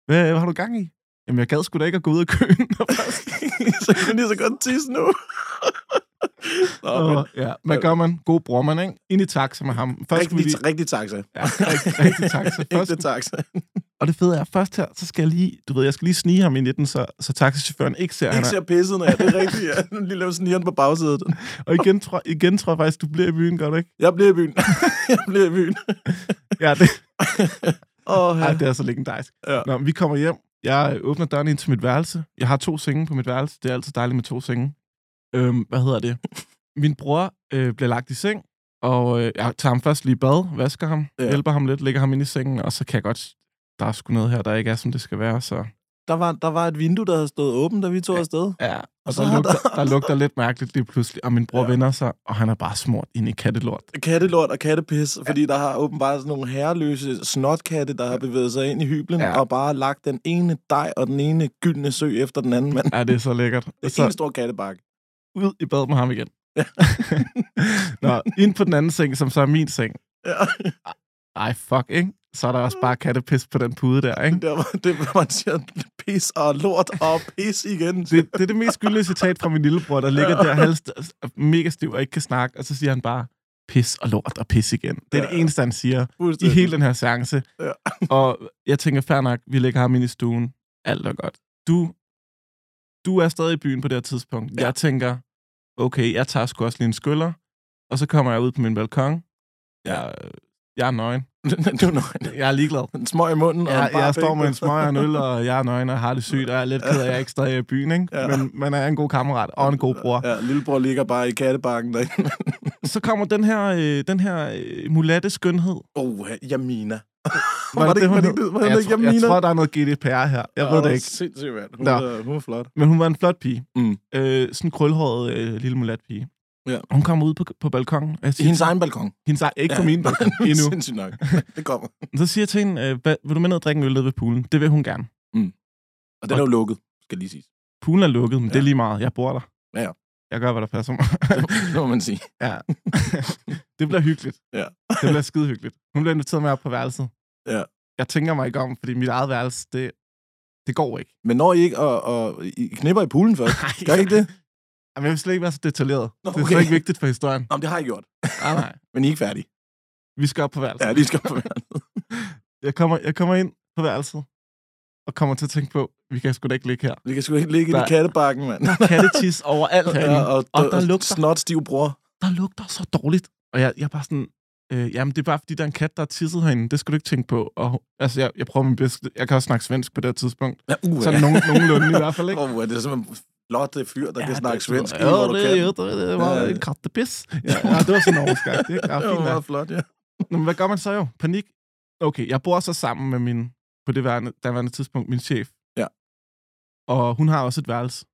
Hvad, hvad har du gang i? Jamen, jeg gad sgu da ikke at gå ud af køen. så kan lige så godt tisse nu. Nå, men, og, ja, hvad gør man? God bror man, ikke? Ind i taxa med ham. Først rigtig, lige... rigtig taxa. Ja, rigtig, rigtig taxa. Først, Ægte taxa. og det fede er, først her, så skal jeg lige, du ved, jeg skal lige snige ham ind i den, så, så taxichaufføren ikke ser, at han Ikke er. ser pisset, når jeg det er rigtigt. Ja. Lige lave snigeren på bagsædet. Og igen tror, igen tror jeg faktisk, du bliver i byen, gør du ikke? Jeg bliver i byen. jeg bliver i byen. Ja, det, ej, ja. det er så legendarisk. Ja. Nå, vi kommer hjem. Jeg åbner døren ind til mit værelse. Jeg har to senge på mit værelse. Det er altid dejligt med to senge. Øhm, hvad hedder det? Min bror øh, bliver lagt i seng, og øh, jeg tager ham først lige i bad, vasker ham, Ja. ja. hjælper ham lidt, lægger ham ind i sengen, og så kan jeg godt... Der er sgu noget her, der ikke er, som det skal være, så... Der var, der var et vindue, der havde stået åbent, da vi tog afsted. Ja, Og så der lugter, der lugter lidt mærkeligt lige pludselig, og min bror ja. vender sig, og han er bare smurt ind i kattelort. kattelort og kattepis, fordi der har åbenbart sådan nogle herreløse snotkatte, der har bevæget sig ind i hyblen Ja. ja. og bare lagt den ene dej og den ene gyldne sø efter den anden mand. Ja, det er så lækkert. Det er Så en stor kattebakke. Ud i bad med ham igen. Nå, ind på den anden seng, som så er min seng. Ja. Ej, fuck, ikke? Så er der også bare kattepis på den pude der, ikke? Der, var- det, hvor man siger pis og lort og pis igen. Det, det er det mest skyldige citat fra min lillebror, der ligger der halvst, mega stiv og ikke kan snakke, og så siger han bare, pis og lort og pis igen. Det er det Ja. eneste, han siger i hele den her seance. Ja. Og jeg tænker, fair nok, vi lægger ham ind i stuen. Alt er godt. Du, du er stadig i byen på det her tidspunkt. Ja. Jeg tænker, okay, jeg tager sgu også lige en skyller, og så kommer jeg ud på min balkon. Jeg, jeg er nøgen. du er nøgen. Jeg er ligeglad. En smøg i munden og Jeg, jeg står med en smøg og en øl, og jeg er nøgen og har det sygt, og jeg er lidt ked af, at jeg ikke stadig er i byen, ikke? Ja. Men man er en god kammerat og en god bror. Ja, lillebror ligger bare i kattebakken derinde. Så kommer den her, øh, den her øh, mulatte skønhed. Oh, Jamina. Var Var det var det ikke- var det jeg, ikke jeg tror, der er noget GDPR her. Jeg ved det ikke. Sindssygt, mand. Hun, er, hun er flot. Men hun var en flot pige. Mm. Øh, sådan en krølhåret øh, lille mulat pige. Ja. Hun kommer ud på, på balkongen. og Jeg I siger, hendes egen balkon. hendes ej- ikke på min balkon endnu. Sindssygt nok. Det kommer. Så siger jeg til hende, øh, hvad, vil du med ned og drikke en øl ved poolen? Det vil hun gerne. Og den er jo lukket, skal lige sige. Poolen er lukket, men ja. det er Ja. lige meget. Jeg bor der. Ja, ja. Jeg gør, hvad der passer mig. Det må man sige. ja. det bliver hyggeligt. Ja. det bliver skide hyggeligt. Hun bliver inviteret med op på værelset. Ja. Jeg tænker mig ikke om, fordi mit eget værelse, det, det går ikke. Men når I ikke og, og I knipper i poolen først, gør I ikke det? Jamen, jeg vil slet ikke være så detaljeret. Nå, Det er okay. slet ikke vigtigt for historien. Nå, men det har I gjort. Nej, nej. Men I er ikke færdige. Vi skal op på værelset. Ja, de skal på værelset. Jeg kommer, jeg kommer ind på værelset, og kommer til at tænke på, vi kan sgu da ikke ligge her. Vi kan sgu ikke ligge i Der- de kattebakken, mand. Der er kattetis overalt herinde. Ja, og, og der lugter, snot stiv bror. der lugter så dårligt. Og jeg, jeg er bare sådan, øh, jamen det er bare fordi, der er en kat, der er tisset herinde. Det skal du ikke tænke på. Og, altså, jeg, jeg prøver min bedste. Jeg kan også snakke svensk på det tidspunkt. Ja, uh, Sådan nogen, nogenlunde i hvert fald, ikke? Oh, det er simpelthen flot det fyr, der ja, kan snakke det- svensk. Ja, det, ja, det, det var Ja. en kattepis. Ja, ja, det var sådan overskagt. Det er Det var flot, ja. Nå, men hvad gør man så jo? Panik. Okay, jeg bor så sammen med min, på det værende, daværende tidspunkt, min chef. Ja. Og hun har også et værelse.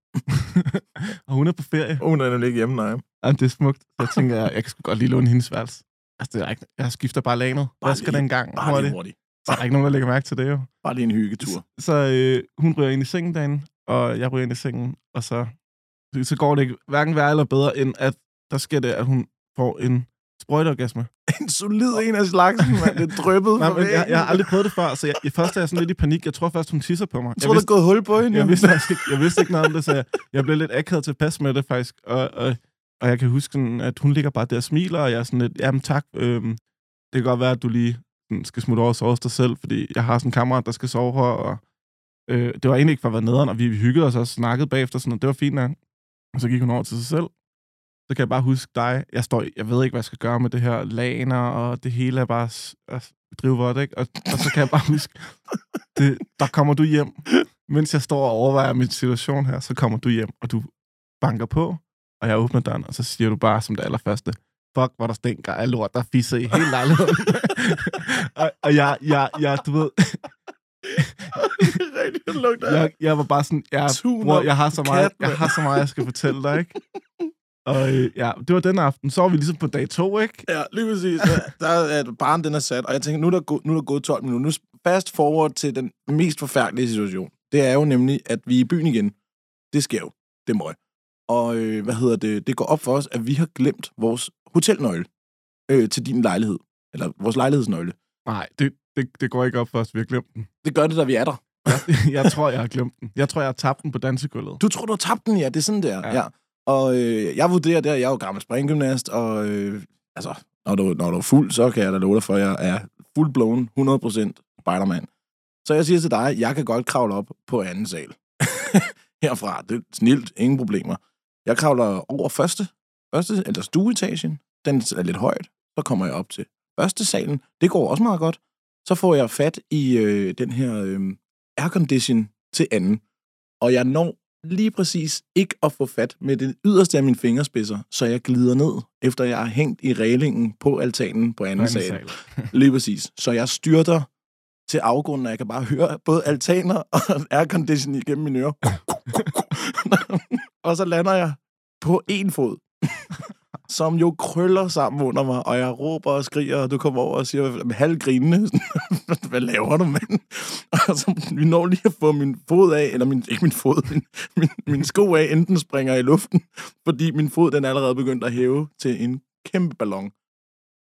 og hun er på ferie. Oh, hun er nemlig ikke hjemme, nej. Ja, det er smukt. Så jeg tænker, jeg, jeg kan sgu godt lige låne hendes værelse. Altså, det er ikke, jeg skifter bare lanet. Bare Hvad skal den gang? Bare hurtigt? hurtigt. Så er der ikke nogen, der lægger mærke til det jo. Bare lige en hyggetur. Så øh, hun ryger ind i sengen derinde, og jeg ryger ind i sengen, og så, så går det ikke hverken værre eller bedre, end at der sker det, at hun får en sprøjteorgasme. En solid en af slagsen, mand. Det drøbet Nej, men jeg, jeg har aldrig prøvet det før, så jeg, jeg først er jeg sådan lidt i panik. Jeg tror først, hun tisser på mig. Jeg tror, der er gået hul på hende. jeg, vidste, faktisk ikke, jeg vidste ikke noget om det, så jeg, jeg blev lidt akavet til pas med det faktisk. Og, og, og jeg kan huske, sådan, at hun ligger bare der og smiler, og jeg er sådan lidt, jamen tak, øhm, det kan godt være, at du lige skal smutte over og sove dig selv, fordi jeg har sådan en kammerat, der skal sove her, og øh, det var egentlig ikke for at være nederen, og vi hyggede os og snakkede bagefter, sådan, og det var fint nok. Og så gik hun over til sig selv. Så kan jeg bare huske dig. Jeg står, jeg ved ikke, hvad jeg skal gøre med det her laner, og det hele er bare s- er drivvådt, ikke? Og, og så kan jeg bare huske, det, der kommer du hjem. Mens jeg står og overvejer min situation her, så kommer du hjem, og du banker på, og jeg åbner døren, og så siger du bare som det allerførste, fuck, hvor der stinker af lort, der fisser i hele lejligheden. og, og jeg, jeg, jeg, du ved, jeg, jeg var bare sådan, jeg, bror, jeg har så meget, jeg har så meget, jeg skal fortælle dig, ikke? Og øh, ja, det var den aften. Så var vi ligesom på dag to, ikke? Ja, lige præcis. Ja, Der er, at barn, den er sat, og jeg tænker, nu er, der gå, nu er der gået 12 minutter. Nu fast forward til den mest forfærdelige situation. Det er jo nemlig, at vi er i byen igen. Det sker jo. Det må jeg. Og øh, hvad hedder det? Det går op for os, at vi har glemt vores hotelnøgle øh, til din lejlighed. Eller vores lejlighedsnøgle. Nej, det, det, det går ikke op for os, vi har glemt den. Det gør det, da vi er der. jeg tror, jeg har glemt den. Jeg tror, jeg har tabt den på dansegulvet. Du tror, du har tabt den, ja. Det er sådan, der. Ja. Ja. Og øh, jeg vurderer der, jeg er jo gammel springgymnast, og øh, altså, når du, når du er fuld, så kan jeg da love dig for, at jeg er fuldblown 100% Spider-Man. Så jeg siger til dig, jeg kan godt kravle op på anden sal. Herfra. Det er snilt. Ingen problemer. Jeg kravler over første, første eller stueetagen. Den er lidt højt. Så kommer jeg op til første salen. Det går også meget godt. Så får jeg fat i øh, den her øh, aircondition til anden. Og jeg når lige præcis ikke at få fat med det yderste af mine fingerspidser, så jeg glider ned, efter jeg har hængt i reglingen på altanen på anden sal. Lige præcis. Så jeg styrter til afgrunden, og jeg kan bare høre både altaner og aircondition igennem mine ører. og så lander jeg på en fod, som jo krøller sammen under mig, og jeg råber og skriger, og du kommer over og siger, med halvgrinende, hvad laver du, mand? Og så vi når lige at få min fod af, eller min, ikke min fod, min, min, min sko af, enten springer i luften, fordi min fod den er allerede begyndt at hæve til en kæmpe ballon.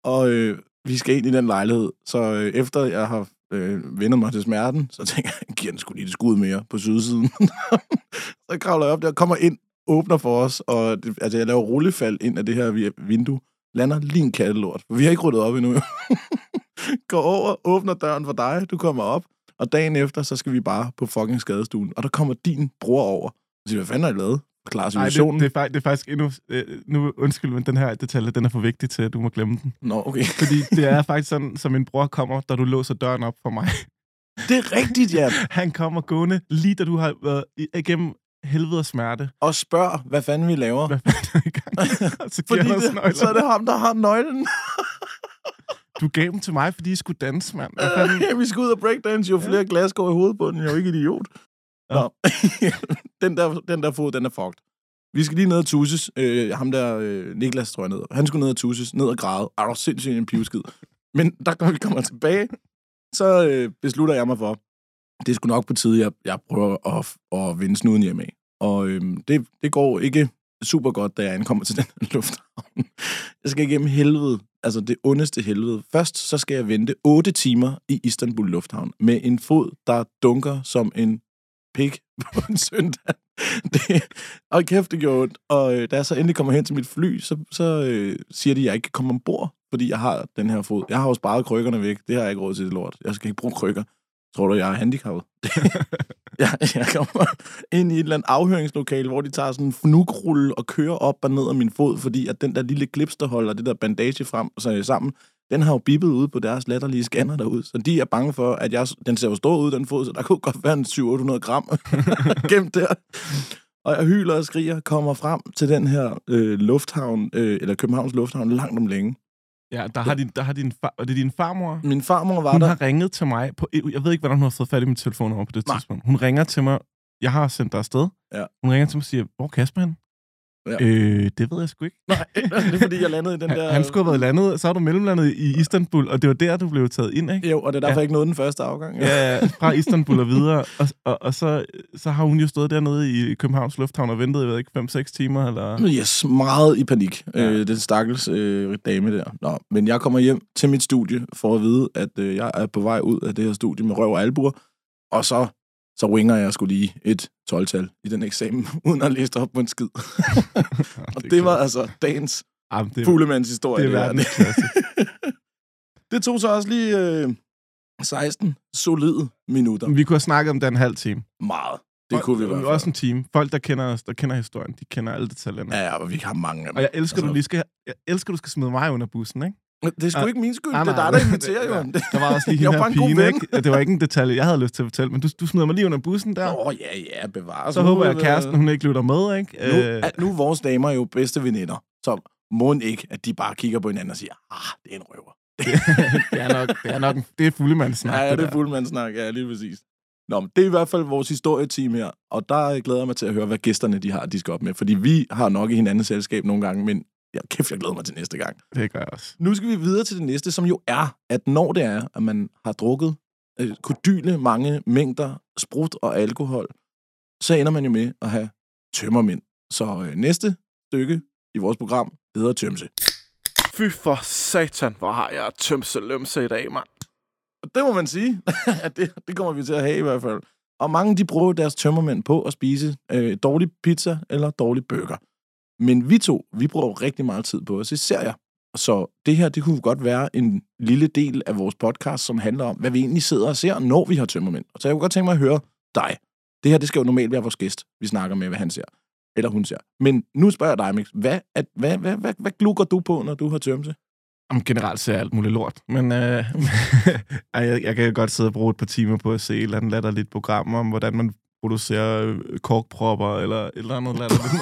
Og øh, vi skal ind i den lejlighed, så øh, efter jeg har øh, vendet mig til smerten, så tænker jeg, giver den sgu lige et skud mere på sydsiden. så kravler jeg op der, kommer ind, åbner for os, og det, altså, jeg laver rullefald ind af det her vi- vindue, lander lige en kattelort, vi har ikke ryddet op endnu. Går over, åbner døren for dig, du kommer op, og dagen efter, så skal vi bare på fucking skadestuen, og der kommer din bror over, og siger, hvad fanden har I lavet? Klar Nej, det, situationen. det, er, det er faktisk endnu... Øh, nu, undskyld, men den her detalje, den er for vigtig til, at du må glemme den. Nå, okay. Fordi det er faktisk sådan, som min bror kommer, da du låser døren op for mig. Det er rigtigt, ja. Han kommer gående, lige da du har været igennem helvede og smerte. Og spørg, hvad fanden vi laver. Hvad fanden er i gang? Så, Fordi det, så er det ham, der har nøglen. Du gav dem til mig, fordi I skulle danse, mand. Hvad fanden? vi skal ud og breakdance, jo flere glas går i hovedet på den. Jeg er jo ikke idiot. Nå. den, der, den der fod, den er fucked. Vi skal lige ned og tusses. Øh, ham der, øh, Niklas, tror jeg ned. Han skulle ned og tusses, ned og græde. Er du sindssygt en pivskid. Men der, når vi kommer tilbage, så øh, beslutter jeg mig for, det er sgu nok på tide, jeg, jeg prøver at, at vinde snuden hjemme af. Og øhm, det, det går ikke super godt, da jeg ankommer til den her lufthavn. Jeg skal igennem helvede, altså det ondeste helvede. Først så skal jeg vente 8 timer i Istanbul Lufthavn med en fod, der dunker som en pik på en søndag. Det, og kæft, det gjorde ondt. Og øh, da jeg så endelig kommer hen til mit fly, så, så øh, siger de, at jeg ikke kan komme ombord, fordi jeg har den her fod. Jeg har jo sparet krykkerne væk. Det har jeg ikke råd til, det lort. Jeg skal ikke bruge krykker. Tror du, jeg er handicappet? jeg, jeg kommer ind i et eller andet afhøringslokale, hvor de tager sådan en fnugrulle og kører op og ned af min fod, fordi at den der lille klips, der holder det der bandage frem så sammen, den har jo bippet ud på deres latterlige scanner derude. Så de er bange for, at jeg, den ser jo stor ud, den fod, så der kunne godt være en 700-800 gram gemt der. Og jeg hyler og skriger, kommer frem til den her øh, lufthavn, øh, eller Københavns Lufthavn, langt om længe. Ja, der har din, der har din far, og det er din farmor. Min farmor var Hun der. har ringet til mig. På, jeg ved ikke, hvordan hun har fået fat i mit telefonnummer på det Nej. tidspunkt. Hun ringer til mig. Jeg har sendt dig afsted. Ja. Hun ringer til mig og siger, hvor er Kasper hen? Ja. Øh, det ved jeg sgu ikke. Nej, det er fordi, jeg landede i den der... han skulle have været landet, så har du mellemlandet i Istanbul, og det var der, du blev taget ind, ikke? Jo, og det er derfor, Ja. jeg ikke nåede den første afgang. Ja, ja, fra Istanbul og videre. Og, og, og så, så har hun jo stået dernede i Københavns Lufthavn og ventet, jeg ved ikke, 5-6 timer, eller... Yes, meget i panik, ja. øh, den stakkels øh, dame der. Nå, men jeg kommer hjem til mit studie for at vide, at øh, jeg er på vej ud af det her studie med røv og albuer, og så, så winger jeg skulle lige et 12-tal i den eksamen, uden at læse det op på en skid. og det, det var altså dagens Jamen, det, fuglemands historie. det er verdensklasse. det tog så også lige øh, 16 solide minutter. Vi kunne have snakket om den en halv time. Meget. Det kunne vi i hvert fald. Også en time. Folk, der kender os, der kender historien, de kender alle detaljerne. Ja, ja, og vi har mange af dem. Og jeg elsker, Altså- du lige skal, jeg elsker, du skal smide mig under bussen, ikke? Det er sgu Ah, ikke min skyld. nej, det er dig, der inviterer ja. Det- Der var også lige hende her ven. ikke? Det var ikke en detalje, jeg havde lyst til at fortælle, men du, du smider mig lige under bussen der. Åh, ja, ja, bevares. så Nu, håber jeg, at øh, kæresten, hun ikke lytter med, ikke? Nu, Øh, er, nu er vores damer jo bedste veninder, så må ikke, at de bare kigger på hinanden og siger, ah, det er en røver. det er nok, det er nok, det er fuldemandsnak. Ja, ja, det der. er fuldmandssnak, ja, lige præcis. Nå, men det er i hvert fald vores historieteam her, og der glæder jeg mig til at høre, hvad gæsterne de har, de skal op med. Fordi vi har nok i hinandens selskab nogle gange, men ja, kæft, jeg glæder mig til næste gang. Det gør jeg også. Nu skal vi videre til det næste, som jo er, at når det er, at man har drukket øh, kodyle mange mængder sprut og alkohol, så ender man jo med at have tømmermænd. Så øh, næste stykke i vores program, hedder Tømse. Fy for satan, hvor har jeg tømse lømse i dag, mand. Det må man sige, at det, det kommer vi til at have i hvert fald. Og mange de bruger deres tømmermænd på at spise øh, dårlig pizza eller dårlig burger. Men vi to, vi bruger jo rigtig meget tid på at se serier. Så det her, det kunne godt være en lille del af vores podcast, som handler om, hvad vi egentlig sidder og ser, når vi har tømmermænd. Så jeg kunne godt tænke mig at høre dig. Det her, det skal jo normalt være vores gæst, vi snakker med, hvad han ser. Eller hun ser. Men nu spørger jeg dig, Mix. Hvad, at, hvad, hvad, hvad, hvad glukker du på, når du har tømse? Om generelt ser jeg alt muligt lort. Men øh, jeg, jeg kan godt sidde og bruge et par timer på at se et eller andet latterligt program om, hvordan man producerer øh, korkpropper, eller et eller andet latterligt.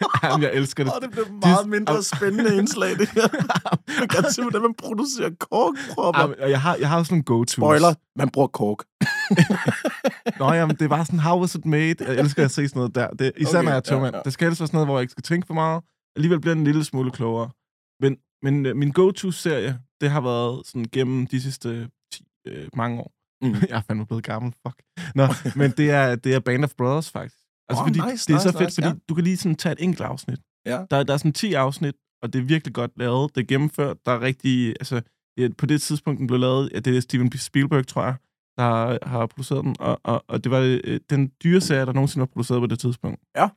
Jamen, jeg elsker det. Åh, det bliver meget mindre spændende indslag, det her. Man kan se, hvordan man producerer korkpropper. Jamen, og jeg har, jeg har sådan nogle go-tos. Spoiler, man bruger kork. Nå, jamen, det var sådan, how was it made? Jeg elsker at se sådan noget der. Det, især Okay, når jeg er ja, tømmermand. ja. Det skal helst være sådan noget, hvor jeg ikke skal tænke for meget. Alligevel bliver den en lille smule klogere. Men, men øh, min go-to-serie, det har været sådan gennem de sidste 10, øh, mange år. Mm. jeg er fandme blevet gammel, fuck. Nå, men det er, det er Band of Brothers, faktisk. Altså, Åh, fordi nice, det er så nice, fedt, nice, fordi ja. du kan lige sådan tage et enkelt afsnit. Ja. Der, der er sådan 10 afsnit, og det er virkelig godt lavet. Det er gennemført. Der er rigtig... Altså, ja, på det tidspunkt, den blev lavet, ja, det er Steven Spielberg, tror jeg, der har, produceret den, og, og, og det var øh, den dyre serie, der nogensinde var produceret på det tidspunkt. Ja.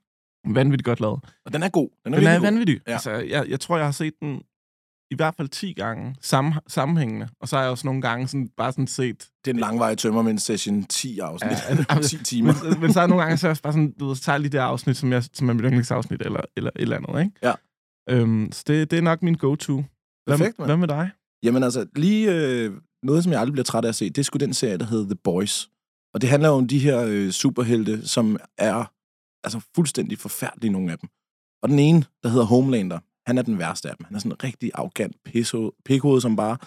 Vanvittigt godt lavet. Og den er god. Den er, Den er god. vanvittig. Ja. Altså, jeg, jeg tror, jeg har set den i hvert fald 10 gange sammen, sammenhængende, og så har jeg også nogle gange sådan, bare sådan set... Det er en langvarig tømmermænd session 10 afsnit. Ja, 10 timer. Men, men så er nogle gange, så er jeg bare sådan, du ved, så tager jeg lige det afsnit, som, jeg, som er mit yndlingsafsnit, eller, eller et eller andet, ikke? Ja. Øhm, så det, det er nok min go-to. Hvad, Perfekt, mand. hvad med dig? Jamen altså, lige øh, noget, som jeg aldrig bliver træt af at se, det er sgu den serie, der hedder The Boys. Og det handler jo om de her øh, superhelte, som er altså fuldstændig forfærdelige, nogle af dem. Og den ene, der hedder Homelander, han er den værste af dem. Han er sådan en rigtig arrogant pisso- pikhoved, som bare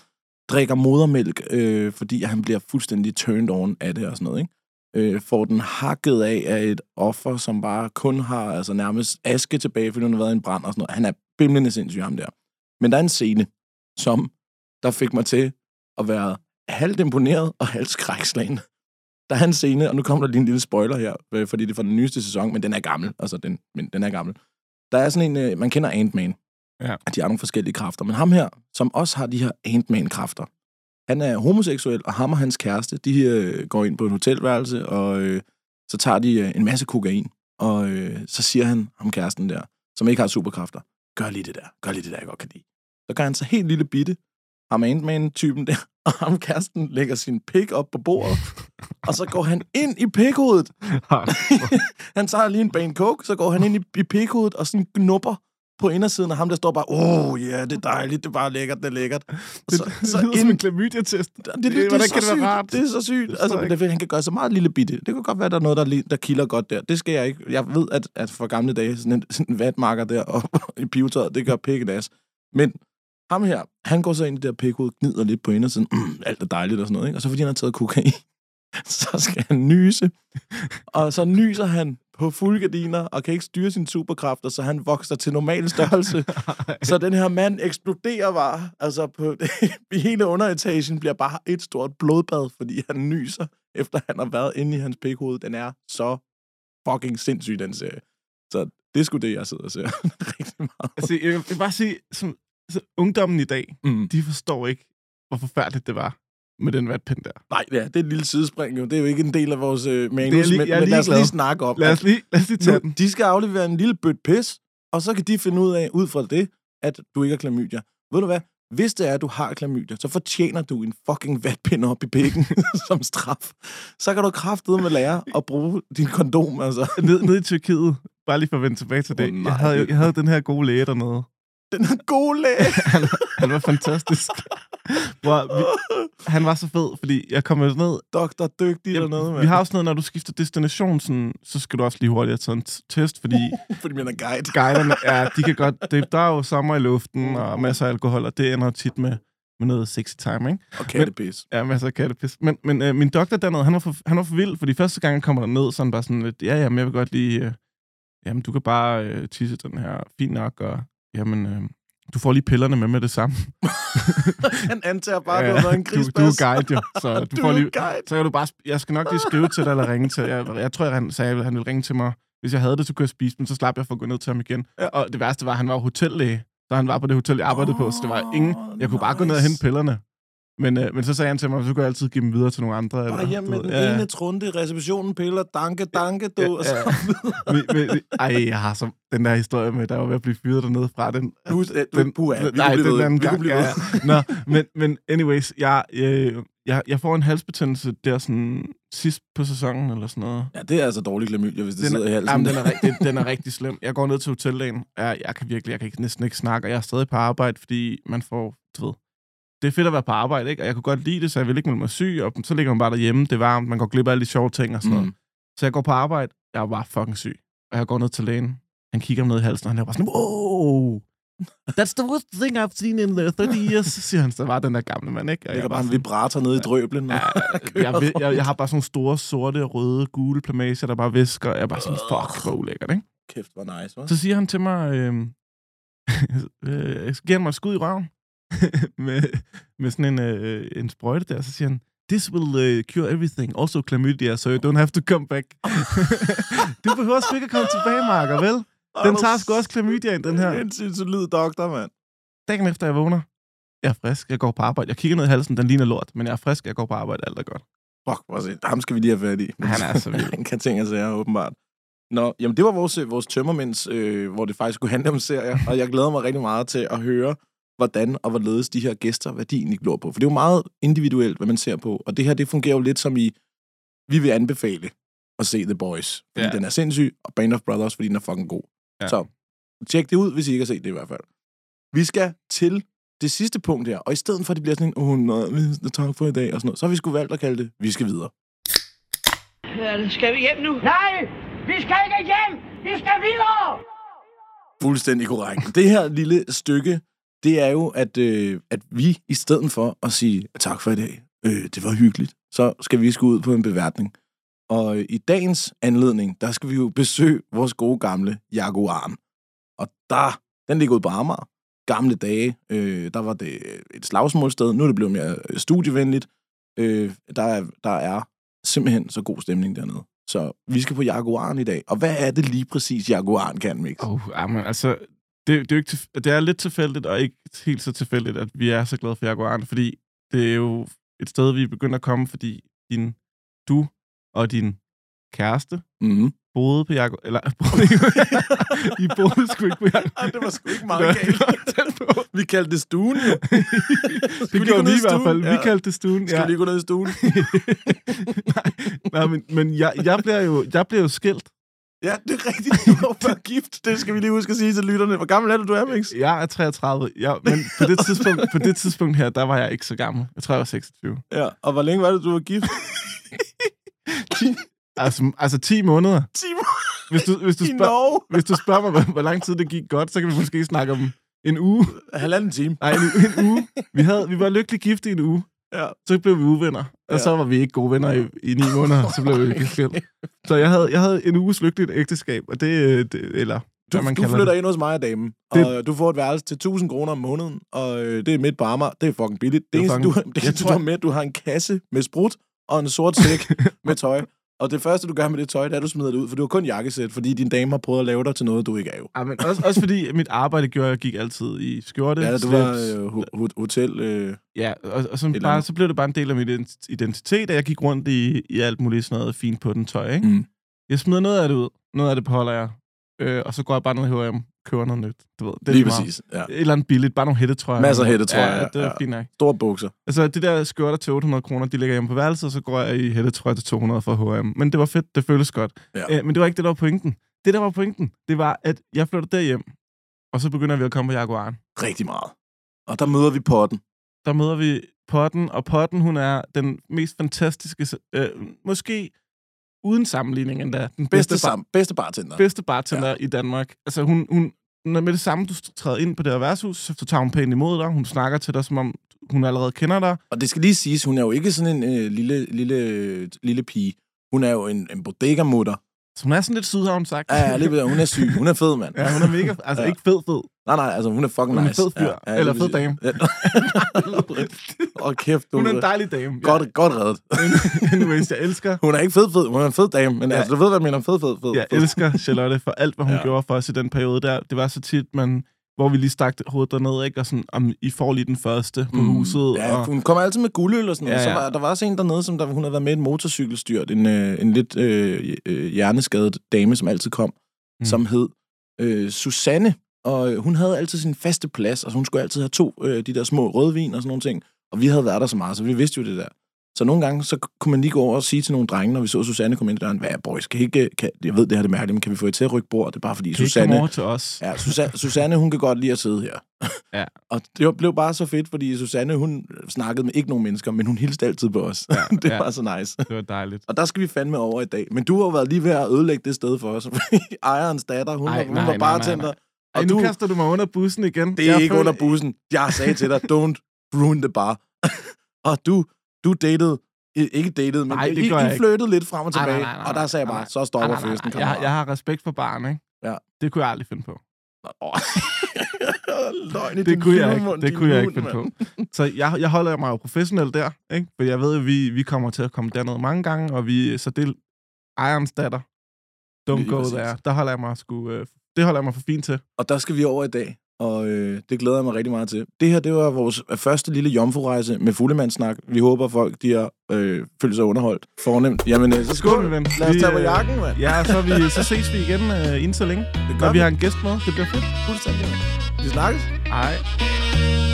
drikker modermælk, øh, fordi han bliver fuldstændig turned on af det og sådan noget, ikke? Øh, får den hakket af af et offer, som bare kun har altså nærmest aske tilbage, fordi hun har været i en brand og sådan noget. Han er bimlende sindssyg, ham der. Men der er en scene, som der fik mig til at være halvt imponeret og halvt skrækslagen. Der er en scene, og nu kommer der lige en lille spoiler her, øh, fordi det er fra den nyeste sæson, men den er gammel. Altså, den, men den er gammel. Der er sådan en, øh, man kender Ant-Man. Ja. De har nogle forskellige kræfter. Men ham her, som også har de her Ant-Man-kræfter, han er homoseksuel, og ham og hans kæreste, de øh, går ind på et hotelværelse, og øh, så tager de øh, en masse kokain. Og øh, så siger han, ham kæresten der, som ikke har superkræfter, gør lige det der, gør lige det der, jeg godt kan lide. Så gør han så helt lille bitte, ham Ant-Man-typen der, og ham kæresten lægger sin pik op på bordet, og så går han ind i pikhovedet. han tager lige en bane coke, så går han ind i, i pikhovedet og sådan knupper på indersiden, og ham der står bare, åh, oh, ja, yeah, det er dejligt, det er bare lækkert, det er lækkert. Det, så, det, så det lyder som ind- en klamydia-test. det, det, det, det, er kan så det være sygt. rart? Det er så sygt. forstår Altså, det, han kan gøre så meget lille bitte. Det kan godt være, der er noget, der, der kilder godt der. Det skal jeg ikke. Jeg ved, at, at for gamle dage, sådan en, sådan en vatmarker der og, i pivetøjet, det gør pikken as. Men ham her, han går så ind i det der pikhoved, gnider lidt på indersiden. Mm, alt er dejligt og sådan noget. Ikke? Og så fordi han har taget kokain, så skal han nyse. Og så nyser han på fulde gardiner og kan ikke styre sine superkræfter, så han vokser til normal størrelse. Så den her mand eksploderer bare. Altså, på, hele underetagen bliver bare et stort blodbad, fordi han nyser, efter han har været inde i hans pikhoved. Den er så fucking sindssyg, den serie. Så det er sgu det, jeg sidder og ser rigtig meget. Altså, jeg vil bare sige, som, så ungdommen i dag, Mm. de forstår ikke, hvor forfærdeligt det var med den vatpind der. Nej, ja, det er et lille sidespring jo. Det er jo ikke en del af vores øh, manus, Det er lige- men, men lad os lige snakke om, Lad os lige, lad os lige tage nu, den. de skal aflevere en lille bødt pis, og så kan de finde ud af, ud fra det, at du ikke har klamydia. Ved du hvad? Hvis det er, at du har klamydia, så fortjener du en fucking vatpind op i pikken som straf. Så kan du kraftede med lære at bruge din kondom, altså. Ned, ned i Tyrkiet, bare lige for at vende tilbage til det. Nej. jeg, havde, jeg havde den her gode læge dernede. Den er god læge. Han, han var fantastisk. Hvor vi, han var så fed, fordi jeg kom jo ned... Doktor dygtig eller noget, vi mand. har også noget, når du skifter destination, sådan, så skal du også lige hurtigt have taget en test, fordi Fordi man er guide. guiderne, ja, de kan godt... Det, der er jo sommer i luften og masser af alkohol, og det ender tit med, med noget sexy time, ikke? Og kattepis. Ja, masser af kattepis. Men, men øh, min doktor dernede, han var, for, han var for vild, fordi første gang, han kommer derned, så han bare sådan lidt, ja, jamen, jeg vil godt lige, øh, jamen, du kan bare øh, tisse den her, fint nok, og jamen, øh, du får lige pillerne med med det samme. Han antager bare, at du har været en du, du krigsbas. er guide, jo, så du, Du får lige, guide. så kan du bare, jeg skal nok lige skrive til dig, eller ringe til jeg, jeg tror, han sagde, at han ville ringe til mig, hvis jeg havde det, så kunne jeg spise, men så slap jeg for at gå ned til ham igen. Ja. Og det værste var, at han var hotellæge, så han var på det hotel, jeg arbejdede på, så det var ingen, jeg kunne bare gå ned og nice. hente pillerne. Men, øh, men så sagde han til mig, så kunne jeg altid give dem videre til nogle andre. Bare hjem du med den ja, ene trunde, receptionen piller, danke, danke, du, Ja, og så ja. men, ej, jeg har så den der historie med, der var ved at blive fyret dernede fra den. Du, du, den, puha, vi nej, den anden Vi gang. blive Ja, ja. Nå, men, men anyways, jeg, jeg, jeg, jeg får en halsbetændelse der sådan sidst på sæsonen eller sådan noget. Ja, det er altså dårlig klamydia, hvis det Den sidder i halsen. jamen, den, er, rigtig- den er rigtig slem. Jeg går ned til hoteldagen. Jeg, jeg kan virkelig, jeg kan ikke, næsten ikke snakke, og jeg er stadig på arbejde, fordi man får, du ved, det er fedt at være på arbejde, ikke? Og jeg kunne godt lide det, så jeg ville ikke melde mig syg, og så ligger man bare derhjemme, det er varmt, man går glip af alle de sjove ting og sådan noget. Mm. Så jeg går på arbejde, jeg bare fucking syg. Og jeg går ned til lægen, han kigger mig ned i halsen, og han er bare sådan, wow! That's the worst thing I've seen in the 30 years, siger han. Så var den der gamle mand, ikke? Og jeg er bare en vibrator nede i drøblen. Ja, jeg, jeg, jeg, jeg, har bare sådan nogle store, sorte, røde, gule plamager, der bare visker. Jeg er bare sådan, fuck, hvor ulækkert, ikke? Kæft, hvor nice, hva'? Så siger han til mig, øh, øh, giver han mig skud i røven med, med sådan en, øh, en sprøjte der. Så siger han, this will uh, cure everything, also chlamydia, so you don't have to come back. du behøver sgu ikke at komme tilbage, Marker, vel? Den tager sgu også chlamydia ind, den her. En solid doktor, mand. Dagen efter jeg vågner, jeg er frisk, jeg går på arbejde. Jeg kigger ned i halsen, den ligner lort, men jeg er frisk, jeg går på arbejde, alt er godt. Fuck, hvor sind. Ham skal vi lige have fat i. Han er så vild. Han kan ting og sager, åbenbart. Nå, jamen det var vores, øh, vores tømmermænds, øh, hvor det faktisk skulle handle om serier, og jeg glæder mig rigtig meget til at høre, hvordan og hvorledes de her gæster, hvad de egentlig glor på. For det er jo meget individuelt, hvad man ser på, og det her, det fungerer jo lidt som i, vi vil anbefale at se The Boys, fordi Ja. den er sindssyg, og Band of Brothers, fordi den er fucking god. Ja. Så tjek det ud, hvis I ikke har set det i hvert fald. Vi skal til det sidste punkt her, og i stedet for, at det bliver sådan en, åh, oh, nej, tak for i dag, og sådan noget, så har vi sgu valgt at kalde det, vi skal videre. Skal vi hjem nu? Nej, vi skal ikke hjem! Vi skal videre! Fuldstændig korrekt. Det her lille stykke, det er jo, at, øh, at vi i stedet for at sige tak for i dag, øh, det var hyggeligt, så skal vi sgu ud på en beværtning. Og øh, i dagens anledning, der skal vi jo besøge vores gode gamle Jaguar. Og der, den ligger ude på Amager. Gamle dage, øh, der var det et slagsmålsted. Nu er det blevet mere øh, studievenligt. Øh, der, er, der er simpelthen så god stemning dernede. Så vi skal på Jaguaren i dag. Og hvad er det lige præcis, Jaguaren kan, Mix? Oh, jamen, altså, det, det, er jo ikke tilf- det er lidt tilfældigt, og ikke helt så tilfældigt, at vi er så glade for Jaguaren, fordi det er jo et sted, vi er begyndt at komme, fordi din, du og din kæreste Mm-hmm. boede på Jaguar... Eller, boede ikke, I boede sgu ikke på Jaguar. det var sgu ikke meget galt. Vi kaldte det stuen, jo. Det gjorde vi i hvert fald. Vi kaldte det stuen. Skal vi lige gå ned i stuen? nej, nej, men, men jeg, jeg, bliver jo, jeg bliver jo skilt. Ja, det er rigtigt. Du var før gift. Det skal vi lige huske at sige til lytterne. Hvor gammel er du, du er, Mix? Jeg er 33, ja, men på det, tidspunkt, på det tidspunkt her, der var jeg ikke så gammel. Jeg tror, jeg var 26. Ja. Og hvor længe var det, du var gift? Altså, altså 10 måneder. Timer Hvis du, hvis du, spørger, hvis du spørger mig, hvor, hvor lang tid det gik godt, så kan vi måske snakke om en uge. Halvanden time. Nej, en, en uge. Vi, havde, vi var lykkeligt gift i en uge. Ja. Så blev vi uvenner. Og Ja. så var vi ikke gode venner i, i ni måneder. Så blev vi ikke skilt. Så jeg havde, jeg havde en uges lykkeligt ægteskab, og det, øh, det eller Du, hvad man du flytter det. ind hos mig og damen, Det- og du får et værelse til 1000 kroner om måneden, og øh, det er midt på Amager. Det er fucking billigt. Det, Det er eneste, du, fucking- det Jeg eneste, tror- du har med, du har en kasse med sprut og en sort sæk med tøj. Og det første, du gør med det tøj, det er, at du smider det ud, for du har kun jakkesæt, fordi din dame har prøvet at lave dig til noget, du ikke er jo. Ja, men også, også fordi mit arbejde gjorde, jeg gik altid i skjorte. Ja, du var øh, ho- ho- hotel... Øh, Ja, og, og så, bare, så blev det bare en del af min ident- identitet, at jeg gik rundt i, i alt muligt sådan noget fint på den tøj, ikke? mm. Jeg smider noget af det ud, noget af det beholder jeg, øh, og så går jeg bare ned i H&M, køber noget nyt. Du ved, det er Lige meget- præcis. Ja. Et eller andet billigt, bare nogle hættetrøjer. Masser af hættetrøjer, Ja, det er ja. fint nok. Store bukser. Altså, det der skørter til 800 kroner, de ligger hjemme på værelset, og så går jeg i hættetrøjer til 200 for H&M. Men det var fedt, det føles godt. Ja. Øh, men det var ikke det, der var pointen. Det, der var pointen, det var, at jeg flyttede derhjem, og så begynder vi at komme på Jaguaren. Rigtig meget. Og der møder vi potten. der møder vi Potten, og Potten, hun er den mest fantastiske, øh, måske uden sammenligning endda, den Bedste, bedste, sam, bedste bartender. bedste bartender ja. i Danmark. Altså hun, hun, når med det samme, du træder ind på det her værtshus, så tager hun pænt imod dig, hun snakker til dig, som om hun allerede kender dig. Og det skal lige siges, hun er jo ikke sådan en øh, lille, lille, lille pige. Hun er jo en, en bodega-mutter. Så hun er sådan lidt sydhavn sagt. Ja, ja, lige ved, hun er syg. Hun er fed, mand. ja, hun er mega, altså ja. ikke fed fed. Nej, nej, altså hun er fucking Hun er nice. fed fyr. Eller lige fed dame. Ja. Åh, kæft. Du, Hun er en dejlig dame. godt, godt reddet. Ja. Anyways, jeg elsker, Hun er ikke fed, fed. Hun er en fed dame, men Ja. ja. altså, du ved, hvad jeg mener. Fed, fed, fed. jeg fed. elsker Charlotte for alt, hvad hun Ja. ja. gjorde for os i den periode der. Det var så tit, man, hvor vi lige stak hovedet derned, ikke? Og sådan, om I får lige den første på huset. Ja, og, hun kommer altid med guldøl og sådan noget. Ja, Så ja. var, der var også en dernede, som der, hun havde været med i et motorcykelstyrt. En, øh, en lidt øh, øh, hjerneskadet dame, som altid kom, mm. Mm. som hed øh, Susanne. Og hun havde altid sin faste plads, og hun skulle altid have to øh, de der små rødvin og sådan nogle ting. Og vi havde været der så meget, så vi vidste jo det der. Så nogle gange, så kunne man lige gå over og sige til nogle drenge, når vi så Susanne komme ind i døren, hvad boys, kan I ikke, kan, jeg ved, det her det er mærkeligt, men kan vi få jer til at rykke bord? Det er bare fordi kan Susanne... til os? Ja, Susanne, Susanne, hun kan godt lide at sidde her. Ja. Og det blev bare så fedt, fordi Susanne, hun snakkede med ikke nogen mennesker, men hun hilste altid på os. Ja, det ja. var så nice. Det var dejligt. Og der skal vi fandme over i dag. Men du har jo været lige ved at ødelægge det sted for os. Ejerens datter, hun, Ej, var, hun nej, var nej, nej, bartender. Ej, Og nu du- kaster du mig under bussen igen. Det er Jeg ikke føler- under bussen. Jeg sagde til dig, don't ruin the bar. og du, du datede, i- ikke datede, men Nej, det I, gør I flirtede lidt frem og Nej, nej, tilbage. nej, nej, og der sagde jeg bare, nej. så stopper Nej, nej, nej, festen. Jeg, jeg har respekt for barn, ikke? Ja. Det kunne jeg aldrig finde på. Løgn i Det kunne jeg ikke, det kunne jeg ikke finde på. Så jeg, jeg holder mig jo professionelt der, ikke? For jeg ved, at vi, vi kommer til at komme derned mange gange, og vi, så det ejerens datter. Don't Lige go præcis. there. Der holder jeg mig sgu, øh, det holder jeg mig for fint til. Og der skal vi over i dag, og øh, det glæder jeg mig rigtig meget til. Det her, det var vores første lille jomfru-rejse med fuldemandssnak. Vi håber, folk de har øh, følt sig underholdt. Fornemt. Jamen, øh, så skål. Min ven. Lad os Vi, tage på øh, jakken, mand. Ja, så, vi, så ses vi igen øh, inden så længe. Det gør vi vi. har en gæst med. Det bliver fedt. Fuldstændig, mand. Vi snakkes. Hej.